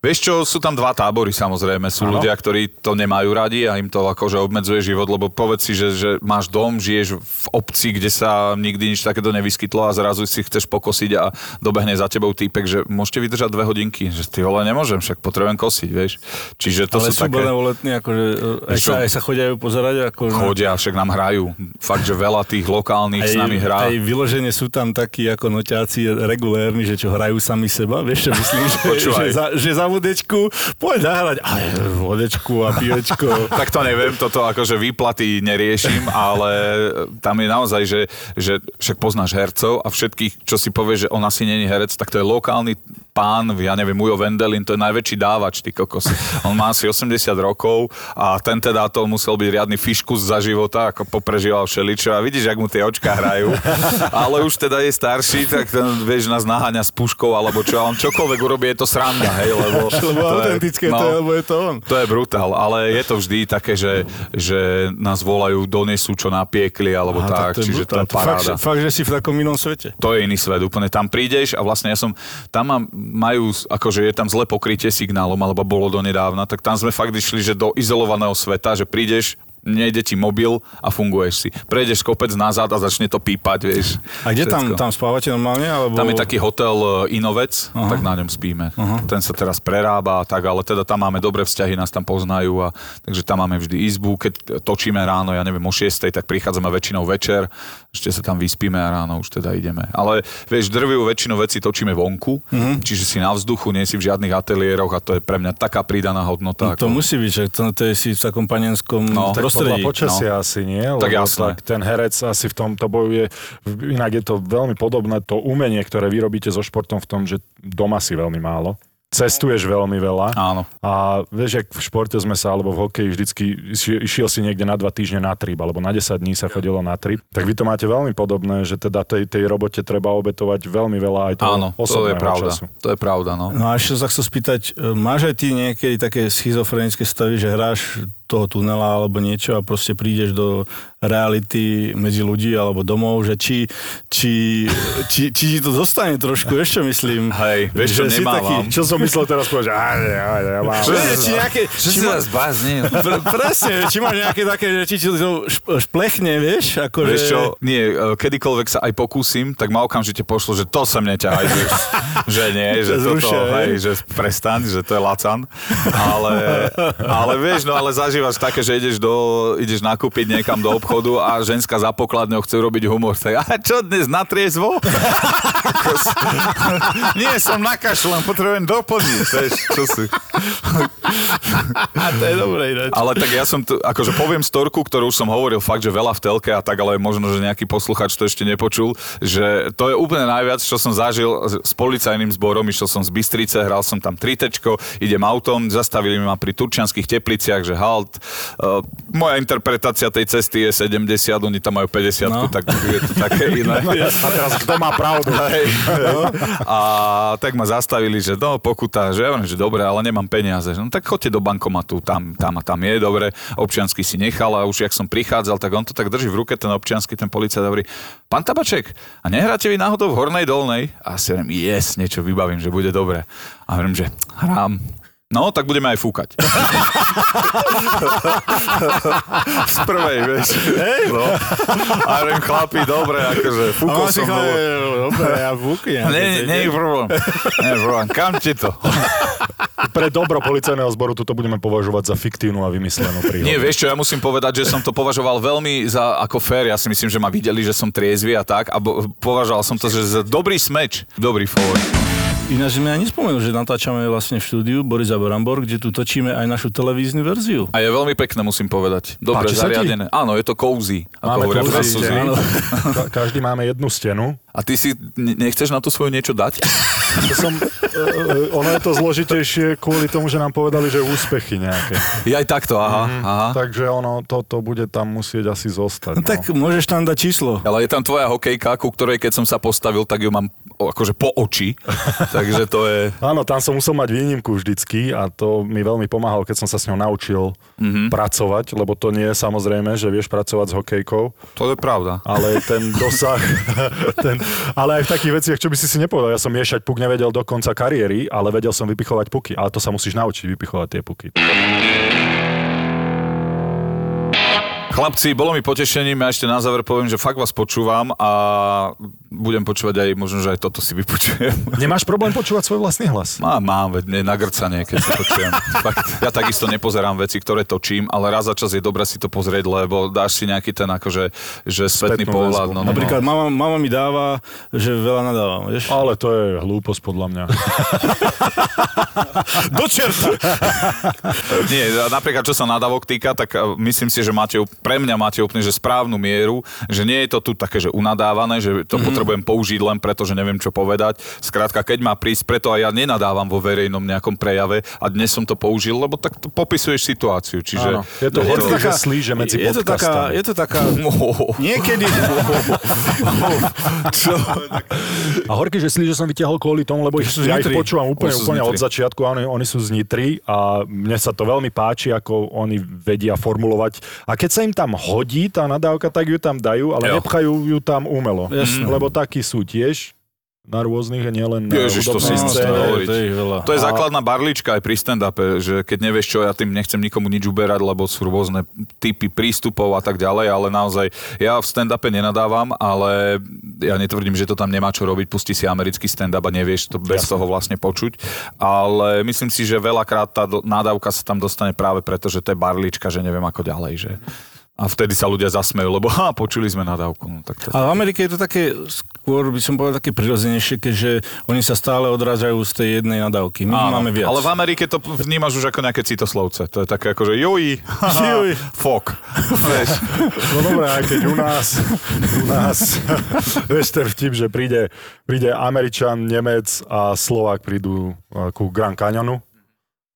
Vieš čo, sú tam dva tábory samozrejme. Sú Áno. ľudia, ktorí to nemajú radi a im to akože obmedzuje život, lebo povedz si, že, že máš dom, žiješ v obci, kde sa nikdy nič takéto nevyskytlo a zrazu si chceš pokosiť a dobehne za tebou týpek, že môžete vydržať dve hodinky. Že ty vole nemôžem, však potrebujem kosiť, vieš. Čiže to Ale sú sú také... benevolentní, akože aj Vieš čo? sa, aj sa chodia pozerať. Ako, Chodia, však nám hrajú. Fakt, že veľa tých lokálnych s nami hrá. Aj vyložene sú tam takí ako noťáci regulérni, že čo hrajú sami seba. Vieš čo myslím? Že, Počúvaj. že, za, že za vodečku poď zahrať aj vodečku a pivečko. tak to neviem, toto akože výplaty neriešim, ale tam je naozaj, že, že však poznáš hercov a všetkých, čo si povie, že on asi není herec, tak to je lokálny pán, ja neviem, Ujo Vendelin, to je najväčší dávač, ty kokos. On má asi 80 rokov a ten teda to musel byť riadny fiškus za života, ako poprežíval všeličo a vidíš, jak mu tie očka hrajú. Ale už teda je starší, tak ten, vieš, nás naháňa s puškou alebo čo, a on čokoľvek urobí, je to sranda, hej, lebo... Lebo to je- autentické to je, lebo je to on. to je brutál, ale je to vždy také, že, že nás volajú, donesú čo napiekli, alebo Aha, tak, to je čiže brutál. to je paráda. Fakt, fakt, že si v takom inom svete. To je iný svet, úplne tam prídeš a vlastne ja som, tam mám, majú, akože je tam zlé pokrytie signálom, alebo bolo donedávna, tak tam sme fakt išli, že do izolovaného sveta, že prídeš, nejde ti mobil a funguješ si. Prejdeš kopec nazad a začne to pípať, vieš. A kde tam, Všetko. tam spávate normálne? Alebo... Tam je taký hotel e, Inovec, uh-huh. tak na ňom spíme. Uh-huh. Ten sa teraz prerába a tak, ale teda tam máme dobré vzťahy, nás tam poznajú a takže tam máme vždy izbu. Keď točíme ráno, ja neviem, o 6, tak prichádzame väčšinou večer, ešte sa tam vyspíme a ráno už teda ideme. Ale vieš, drvivú väčšinu vecí točíme vonku, uh-huh. čiže si na vzduchu, nie si v žiadnych ateliéroch a to je pre mňa taká pridaná hodnota. No, to musí byť, že to, to je si v takom panenskom No. No, prostredí. Podľa počasia no. asi nie, lebo Tak jasné. tak ten herec asi v tomto bojuje, inak je to veľmi podobné to umenie, ktoré vy robíte so športom v tom, že doma si veľmi málo. Cestuješ veľmi veľa Áno. a vieš, jak v športe sme sa, alebo v hokeji vždycky išiel, si niekde na dva týždne na trip, alebo na 10 dní sa chodilo na trip, tak vy to máte veľmi podobné, že teda tej, tej robote treba obetovať veľmi veľa aj toho Áno, to je pravda. času. To je pravda, no. No a ešte sa chcem spýtať, e, máš aj ty niekedy také schizofrenické stavy, že hráš toho tunela alebo niečo a proste prídeš do reality medzi ľudí alebo domov, že či, či, či, či ti to zostane trošku, vieš čo myslím? Hej, vieš čo, nemávam. Čo som myslel teraz povedať, že aj, aj, aj, mám. Že, či nejaké, Čo či si vás bázni? pr- presne, či máš nejaké také, že či ti to šp- šplechne, vieš? Ako, Vieš že... čo, nie, e, kedykoľvek sa aj pokúsim, tak ma okamžite pošlo, že to sem neťahaj, že, že nie, že toto, hej. že prestaň, že to je lacan. Ale, ale vieš, no ale zažívaš také, že ideš, do, ideš nakúpiť niekam do obchodu a ženská za pokladňou chce robiť humor. Tak, a čo dnes na triezvo? nie, som na kašľan, potrebujem doplniť, vieš, čo si. To je dobré ináč. Ale tak ja som, tu, akože poviem storku, ktorú už som hovoril fakt, že veľa v telke a tak, ale možno, že nejaký posluchač to ešte nepočul, že to je úplne najviac, čo som zažil s policajným zborom, išiel som z Bystrice, hral som tam tritečko, idem autom, zastavili ma pri Turčianských tepliciach, že halt. Uh, moja interpretácia tej cesty je 70, oni tam majú 50, No. no. tak je to také iné. A teraz kto má pravdu? Hej. A tak ma zastavili, že no, pokuta, že ja hovorím, že dobre, ale nemám peniaze. No tak choďte do bankomatu, tam, tam a tam je dobre. Občiansky si nechal a už jak som prichádzal, tak on to tak drží v ruke, ten občiansky, ten policajt hovorí, pán Tabaček, a nehráte vy náhodou v Hornej Dolnej? A si hovorím, yes, niečo vybavím, že bude dobre. A hovorím, že hrám. No, tak budeme aj fúkať. Z prvej, vieš. No. A hovorím, chlapi, dobre, akože fúkol som. lebo- Dobre, ja vúknem. nie, nie, nie problém. Nie problém. Kam ti to? Pre dobro policajného zboru toto budeme považovať za fiktívnu a vymyslenú príhodu. Nie, vieš čo, ja musím povedať, že som to považoval veľmi za ako fér. Ja si myslím, že ma videli, že som triezvy a tak. A bo, považoval som to, že za dobrý smeč. Dobrý forward. Ináč sme ani nespomenul, že natáčame vlastne v štúdiu Borisa Barambor, kde tu točíme aj našu televíznu verziu. A je veľmi pekné, musím povedať. Dobre Páči zariadené. Áno, je to cozy. Ako Máme cozy. Ka- každý máme jednu stenu. A ty si ne- nechceš na to svoje niečo dať? To som, e, e, ono je to zložitejšie kvôli tomu, že nám povedali, že úspechy nejaké. Je aj takto, aha. aha. Takže ono, toto bude tam musieť asi zostať. No, No. tak môžeš tam dať číslo. Ale je tam tvoja hokejka, ku ktorej keď som sa postavil, tak ju mám akože po oči. Takže to je... Áno, tam som musel mať výnimku vždycky a to mi veľmi pomáhalo, keď som sa s ňou naučil mm-hmm. pracovať, lebo to nie je samozrejme, že vieš pracovať s hokejkou, To je pravda. ale ten dosah, ten, ale aj v takých veciach, čo by si si nepovedal, ja som miešať puk nevedel do konca kariéry, ale vedel som vypichovať puky, ale to sa musíš naučiť vypichovať tie puky. Chlapci, bolo mi potešením, ja ešte na záver poviem, že fakt vás počúvam a budem počúvať aj, možno, že aj toto si vypočujem. Nemáš problém počúvať svoj vlastný hlas? Mám, mám, veď mne nagrcanie, keď sa počujem. Fakt, ja takisto nepozerám veci, ktoré točím, ale raz za čas je dobré si to pozrieť, lebo dáš si nejaký ten akože, že spätný pohľad. No, no, no. Napríklad mama, mama mi dáva, že veľa nadávam, vieš? Ale to je hlúposť podľa mňa. Do čerta! Nie, napríklad čo sa nadávok týka, tak eh, myslím si, že máte, pre mňa máte úplne že správnu mieru, že nie je to tu také, že unadávané, že to mm-hmm. potrebujem použiť len preto, že neviem čo povedať. Skrátka, keď má prísť, preto aj ja nenadávam vo verejnom nejakom prejave a dnes som to použil, lebo tak to popisuješ situáciu. Čiže Áno. Je to horké, že slíže medzi je to taká, je to taká, Oh, niekedy, čo? A horky, že slí, že som vytiahol kvôli tomu, lebo ich, ja ich počúvam úplne, úplne od začiatku, oni, oni sú z Nitry a mne sa to veľmi páči, ako oni vedia formulovať. A keď sa im tam hodí tá nadávka, tak ju tam dajú, ale Jo. nepchajú ju tam umelo. Jasné. Lebo takí sú tiež na rôznych, nielen na Ježiš, to si scéne. to je. To je základná barlička aj pri stand-upe, že keď nevieš čo, ja tým nechcem nikomu nič uberať, lebo sú rôzne typy prístupov a tak ďalej, ale naozaj ja v stand-upe nenadávam, ale ja netvrdím, že to tam nemá čo robiť, pustí si americký stand-up a nevieš to bez toho vlastne počuť, ale myslím si, že veľakrát tá nadávka sa tam dostane práve preto, že to je barlička, že neviem ako ďalej, že... A vtedy sa ľudia zasmejú, lebo ha, počuli sme nadávku. No, tak to... Ale v Amerike je to také, skôr by som povedal, také prirodzenejšie, keďže oni sa stále odrážajú z tej jednej nadávky. My Áno, máme viac. Ale v Amerike to vnímaš už ako nejaké citoslovce. To je také ako, že Juj. fok. Vieš. No dobré, aj keď u nás, u nás, vieš ten vtip, že príde, príde Američan, Nemec a Slovák prídu uh, ku Grand Canyonu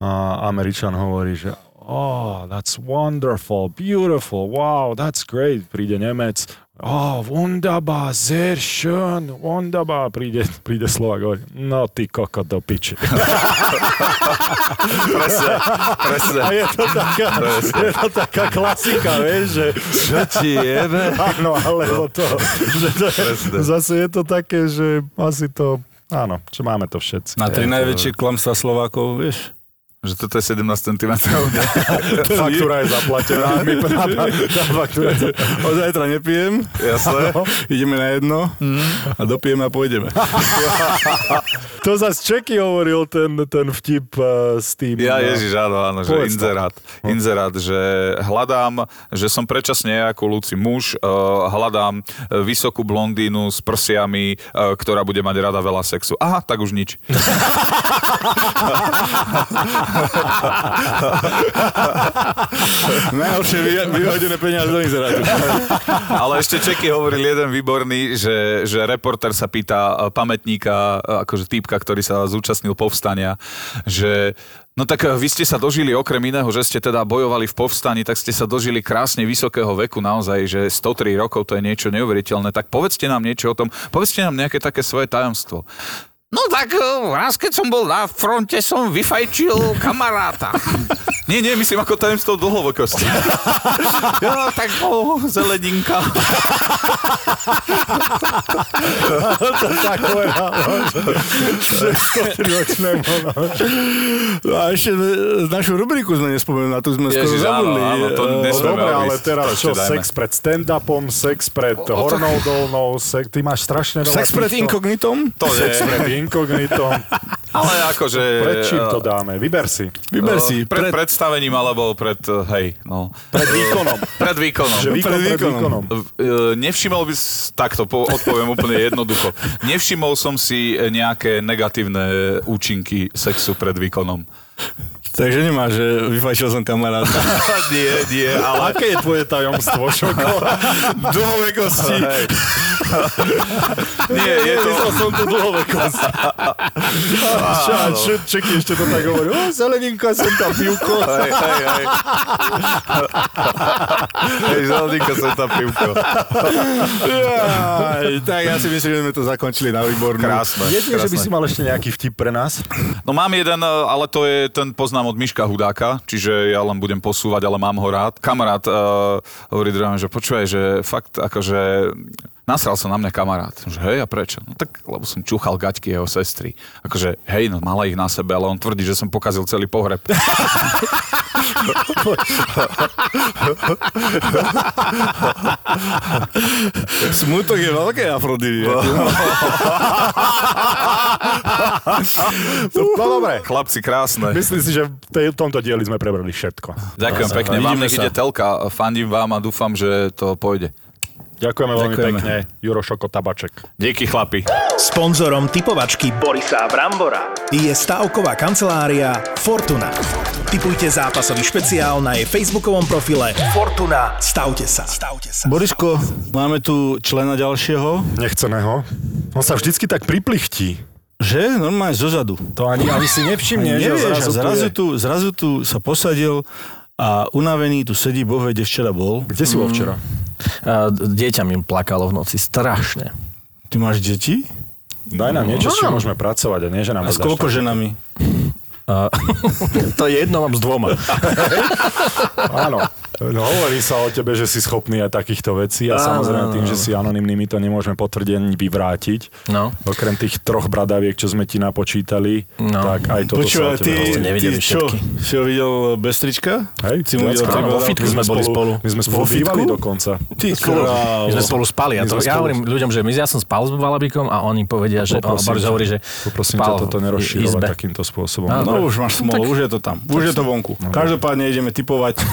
a Američan hovorí, že oh, that's wonderful, beautiful, wow, that's great. Príde Nemec, oh, wunderbar, sehr schön, wunderbar. Príde, príde Slovák, hovorí, no ty koko do piči. Presne, presne. A je to taká, je to taká klasika, vieš, že... Čo ti jebe? Áno, alebo to, že to je, Presne. zase je to také, že asi to, áno, že máme to všetci. Na tri najväčšie klamstvá Slovákov, vieš? Že toto je 17 cm. Faktúra je zaplatená. My, tá, tá faktúra je Od zajtra nepijem, Jasné. ideme na jedno a dopijeme a pôjdeme. To zase Čeky hovoril ten, ten vtip uh, s tým. Ja uh, Ježiš, áno, áno, že Povedz to. inzerát. Inzerát, že hľadám, že som predčasne ako Luci muž, uh, hľadám vysokú blondínu s prsiami, uh, ktorá bude mať rada veľa sexu. Aha, tak už nič. Najhoršie vy- vyhodené peniaze do inzerátu. Ale ešte Čeky hovoril jeden výborný, že, že reporter sa pýta uh, pamätníka, uh, akože týpka, ktorý sa zúčastnil povstania, že No tak uh, vy ste sa dožili okrem iného, že ste teda bojovali v povstani, tak ste sa dožili krásne vysokého veku naozaj, že 103 rokov to je niečo neuveriteľné. Tak povedzte nám niečo o tom, povedzte nám nejaké také svoje tajomstvo. No tak uh, raz, keď som bol na fronte, som vyfajčil kamaráta. Nie, nie, myslím ako tajemstvo dlhovekosti. ja, tak oh, zeleninka. Tak povedal, že 103 ročnému. No a ešte e, našu rubriku sme nespomenuli, na tu sme skoro Ježiš, zabudli. áno, to E, No nesmieme dobre, ale teraz To čo, dajme. sex pred stand-upom, sex pred hornou dolnou, sex, ty máš strašne veľa Sex pred inkognitom? To Sex je, pred inkognitom. ale akože... Pred čím to dáme? Vyber si. Vyber si. Pred, Pred, predstavením alebo pred, eh, hej, no. Pred výkonom. Pred výkonom. Že výkon pred pred výkonom. výkonom. Nevšimol by, takto po, odpoviem úplne jednoducho. Nevšimol som si nejaké negatívne účinky sexu pred výkonom. Takže nemáš, že vyfajčil som kamaráta. nie, nie, ale... Aké je tvoje tajomstvo, Šoko? Dlhovekosti. Nie, je to... Myslel som tu dlhovekosť. Čo, čo, Čeky ešte to tak hovorí. O, zeleninka, sem tam pivko. Hej, hej, hej. Hej, želdíka som tam pivko. Jaj, tak ja si myslím, že sme to zakončili na výbornú. Krásne. Jedine, že by si mal ešte nejaký vtip pre nás. No mám jeden, ale to je, ten poznám od Miška Hudáka, čiže ja len budem posúvať, ale mám ho rád. Kamarát uh, hovorí druhému, že počúvaj, že fakt akože nasral sa na mňa kamarát. Že hej, a prečo? No tak, lebo som čúchal gaťky jeho sestry. Akože, hej, no mala ich na sebe, ale on tvrdí, že som pokazil celý pohreb. Smutok je veľké afrodivie. No dobre. Chlapci, krásne. Myslím si, že v tomto dieli sme prebrali všetko. Ďakujem pekne, vám nech ide telka. Fandím vám a dúfam, že to pôjde. Ďakujeme veľmi Ďakujeme. pekne. Juro Šoko Tabaček. Díky chlapi. Sponzorom typovačky Borisa Brambora je stavková kancelária Fortuna. Typujte zápasový špeciál na jej facebookovom profile Fortuna. Stavte sa. Stavte sa. Borisko, máme tu člena ďalšieho, Nechceného. On sa vždycky tak priplichtí. že normálne zozadu. To ani, ani si nevšimne, že Nevieš, zrazu, zrazu, tu, zrazu tu sa posadil a unavený tu sedí, boh vie, kde včera bol. Kde si bol včera? A dieťa mi plakalo v noci strašne. Ty máš deti? Daj nám niečo, s čím môžeme pracovať a nie, že nám A s koľko ženami? A, to je jedno, mám s dvoma. Áno. No, hovorí sa o tebe, že si schopný aj takýchto vecí a samozrejme tým, že si anonymný, my to nemôžeme potvrdiť ani vyvrátiť. No. Okrem tých troch bradaviek, čo sme ti napočítali, No. tak aj toto Počúvaj, sa o tebe ty, ty čo? všetky. Si ho videl bez trička? Hej, si mu videl tri vo fitku sme boli spolu. My sme spolu bývali dokonca. Ty. My sme spolu spali. A My to, ja hovorím ľuďom, že my, ja som spal s Valabikom a oni povedia, že Poprosím Boris ťa. hovorí, že Poprosím ťa toto nerozširovať takýmto spôsobom. Áno. No už máš smolu, už je to tam. Už je to vonku. Každopádne ideme typovať.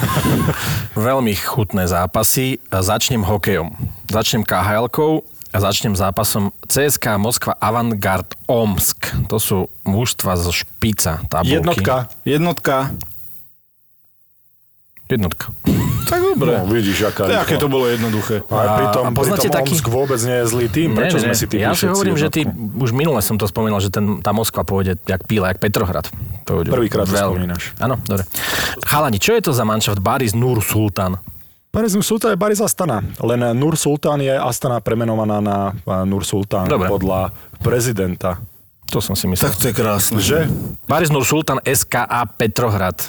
Veľmi chutné zápasy. Začnem hokejom. Začnem KHL-kou a začnem zápasom CSK Moskva Avantgard Omsk. To sú mužstva zo špica tabulky. Jednotka. Jednotka. Jednotka. Tak dobre. No, vidíš, aká To, aké to bolo jednoduché. A pritom, a poznáte pritom taký- Omsk vôbec nie je zlý tým. Prečo sme si Ja si hovorím, že ty, už minule som to spomínal, že ten, tá Moskva pôjde jak píla, jak Petrohrad. Prvýkrát to spomínaš. Áno, dobre. Chalani, čo je to za manšaft Baris Nur Sultan? Baris Nur Sultan je Baris Astana. Len Nur Sultan je Astana premenovaná na a, Nur Sultan Dobre. podľa prezidenta. To som si myslel. Tak to je krásne. Že? Baris Nur Sultan SKA Petrohrad.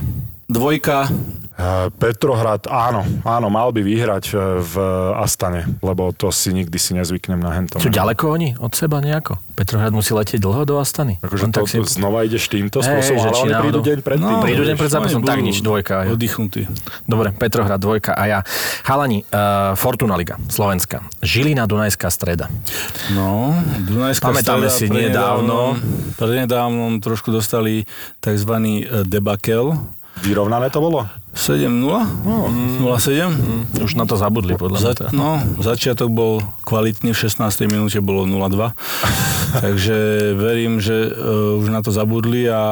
Dvojka. E, Petrohrad, áno, áno, mal by vyhrať e, v Astane, lebo to si nikdy si nezvyknem na hentom. Sú ďaleko oni od seba nejako? Petrohrad musí letieť dlho do Astany. Akože to, tak si- znova ideš týmto Hej, spôsobom, že ale oni prídu náhodou- deň predtým. No, prídu deň pred zápasom, tak nič, dvojka. jo. Oddychnutí. Dobre, Petrohrad dvojka a ja. Chalani, uh, Fortuna Liga, Slovenska. Žilina, Dunajská streda. No, Dunajská Pamätáme streda si nedávno. Prednedávnom trošku dostali tzv. debakel. Vyrovnané to bolo? 7-0? No, 0-7? Už na to zabudli, podľa mňa. Za, to. no, začiatok bol kvalitný, v 16. minúte bolo 0-2. Takže verím, že uh, už na to zabudli a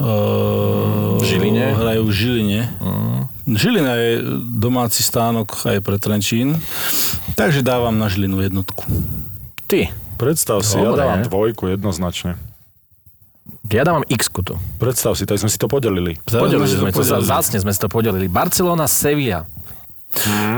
uh, V Žiline? hrajú v Žiline. Žilina je domáci stánok aj pre Trenčín, takže dávam na Žilinu jednotku. Ty. Predstav si, ja Dobre. dávam dvojku jednoznačne. Ja dávam x tu. Predstav si, tak sme si to podelili. Podelili sme to, podelili. zácne sme si to podelili. Barcelona, Sevilla.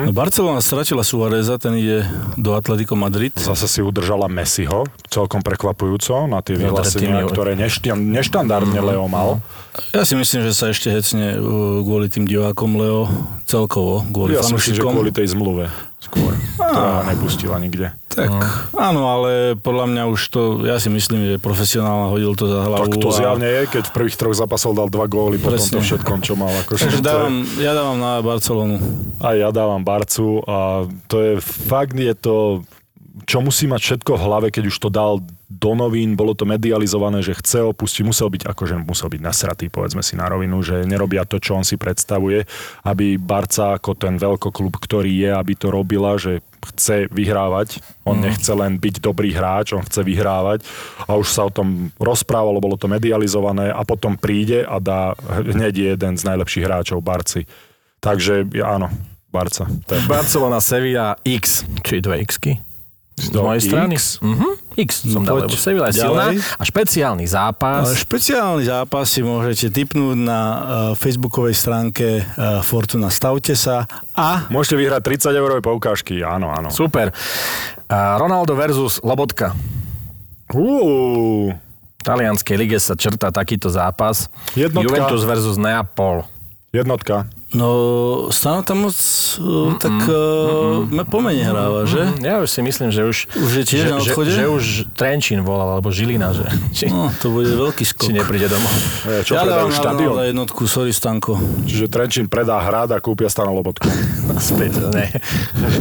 No, Barcelona stratila Suareza, ten ide do Atletico Madrid. Zase si udržala Messiho, celkom prekvapujúco, na tie vyhlásenia, ktoré nešti- neštandardne Leo mal. Ja si myslím, že sa ešte hecne uh, kvôli tým divákom Leo celkovo, kvôli Ja si myslím, že fanúšikom. kvôli tej zmluve skôr, ktorá ho nepustila nikde. Tak, áno, ale podľa mňa už to, ja si myslím, že profesionálna hodil to za hlavu. Tak to a- zjavne je, keď v prvých troch zápasov dal dva góly po Presne. tomto všetkom, čo mal. Akože Takže to je- dávam, ja dávam na Barcelonu. A ja dávam Barcu a to je fakt je to, čo musí mať všetko v hlave, keď už to dal do novín, bolo to medializované, že chce opustiť, musel byť, akože musel byť nasratý, povedzme si na rovinu, že nerobia to, čo on si predstavuje, aby Barca ako ten veľkoklub, ktorý je, aby to robila, že chce vyhrávať, on nechce len byť dobrý hráč, on chce vyhrávať a už sa o tom rozprávalo, bolo to medializované a potom príde a dá hneď jeden z najlepších hráčov Barci. Takže áno, Barca. Barcelona, Sevilla, x. Či dve x-ky? Z Do mojej strany? X? Mhm, x som dal, lebo Sevilla je silná. A špeciálny zápas. Špeciálny zápas si môžete tipnúť na uh, facebookovej stránke uh, Fortuna Stavte sa a Môžete vyhrať 30 eurové poukážky, áno, áno. Super. A Ronaldo versus Lobotka. Uú, V talianskej lige sa črta takýto zápas. Jednotka. Juventus versus Neapol. jednotka. No Stano tam moc uh, tak uh, me pomene hráva, že? Ja už si myslím, že už... Už je tiež že, na že, odchode? že, už Trenčín volal, alebo Žilina, že či, No, to bude veľký skok. či nepríde domov. E, Čo ja predajú dávam na, štadión? na jednotku, sorry Stanko. Čiže Trenčín predá hrad a kúpia Stano Lobotku. Späť, ne.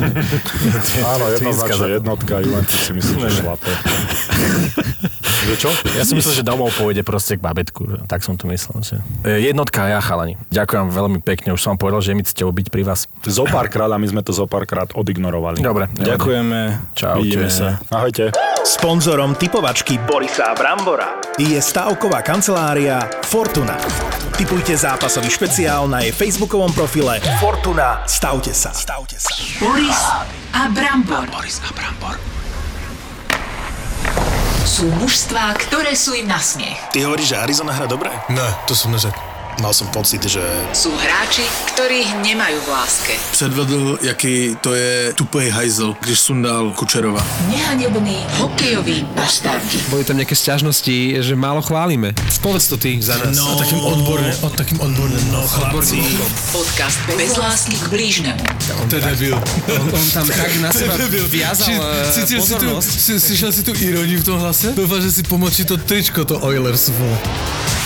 Áno, jednoznačne jednotka, Juventus si myslím, že šlape. Že čo? Ja som myslel, že domov pôjde proste k babetku. Tak som to myslel. Že... E, Jednotka ja, chalani. Ďakujem veľmi pekne. Už som povedal, že je mi cťou byť pri vás. Zo párkrát a my sme to zo párkrát odignorovali. Dobre. Ďakujeme. Čaute. Vidíme sa. Ahojte. Sponzorom typovačky Borisa Brambora je stavková kancelária Fortuna. Typujte zápasový špeciál na jej facebookovom profile Fortuna. Stavte sa. Stavte sa. Boris a Brambor. Boris a Brambor. Sú mužstvá, ktoré sú im na smiech. Ty hovoríš, že Arizona hra dobre? Ne, to jsem neřekl. Mal som pocit, že Sú hráči, ktorých nemajú v láske. Předvedl, jaký to je tupej hajzel, když sundal Kučerova. Nehanební hokejoví baštárky. Boli tam nejaké sťažnosti, že málo chválime. Povedz to ty za nás. No, takým odborným, o, takým odborným, no, chlapci. Podcast bez lásky k blížnemu. To je debil. On, on tam tak na seba viazal Či, eh, cítil si tu, si, slyšel si tu ironii v tom hlase? Doufám, že si pomočí to tričko, to Oilers.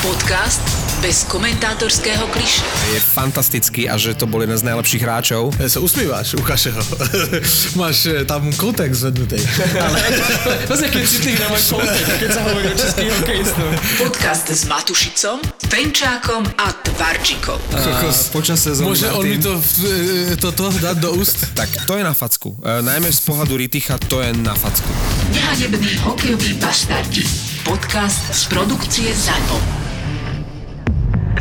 Podcast Bez komentátorského kliše. Je fantastický a že to bol jeden z najlepších hráčov. E, Se usmíváš, ukáž ho. Máš e, tam kontext zvednutý. Zase, keď citlivý na môj kontext, keď sa hovorí o českých hokejistov. Podcast s Matušicom, Fenčákom a Tvarčikom. Počas sezóny. Môže on mi to, e, toto dať do úst? Tak to je na facku. E, najmä z pohľadu Riticha to je na facku. Nehanebný hokejový baštardi. Podcast z produkcie ZAPO.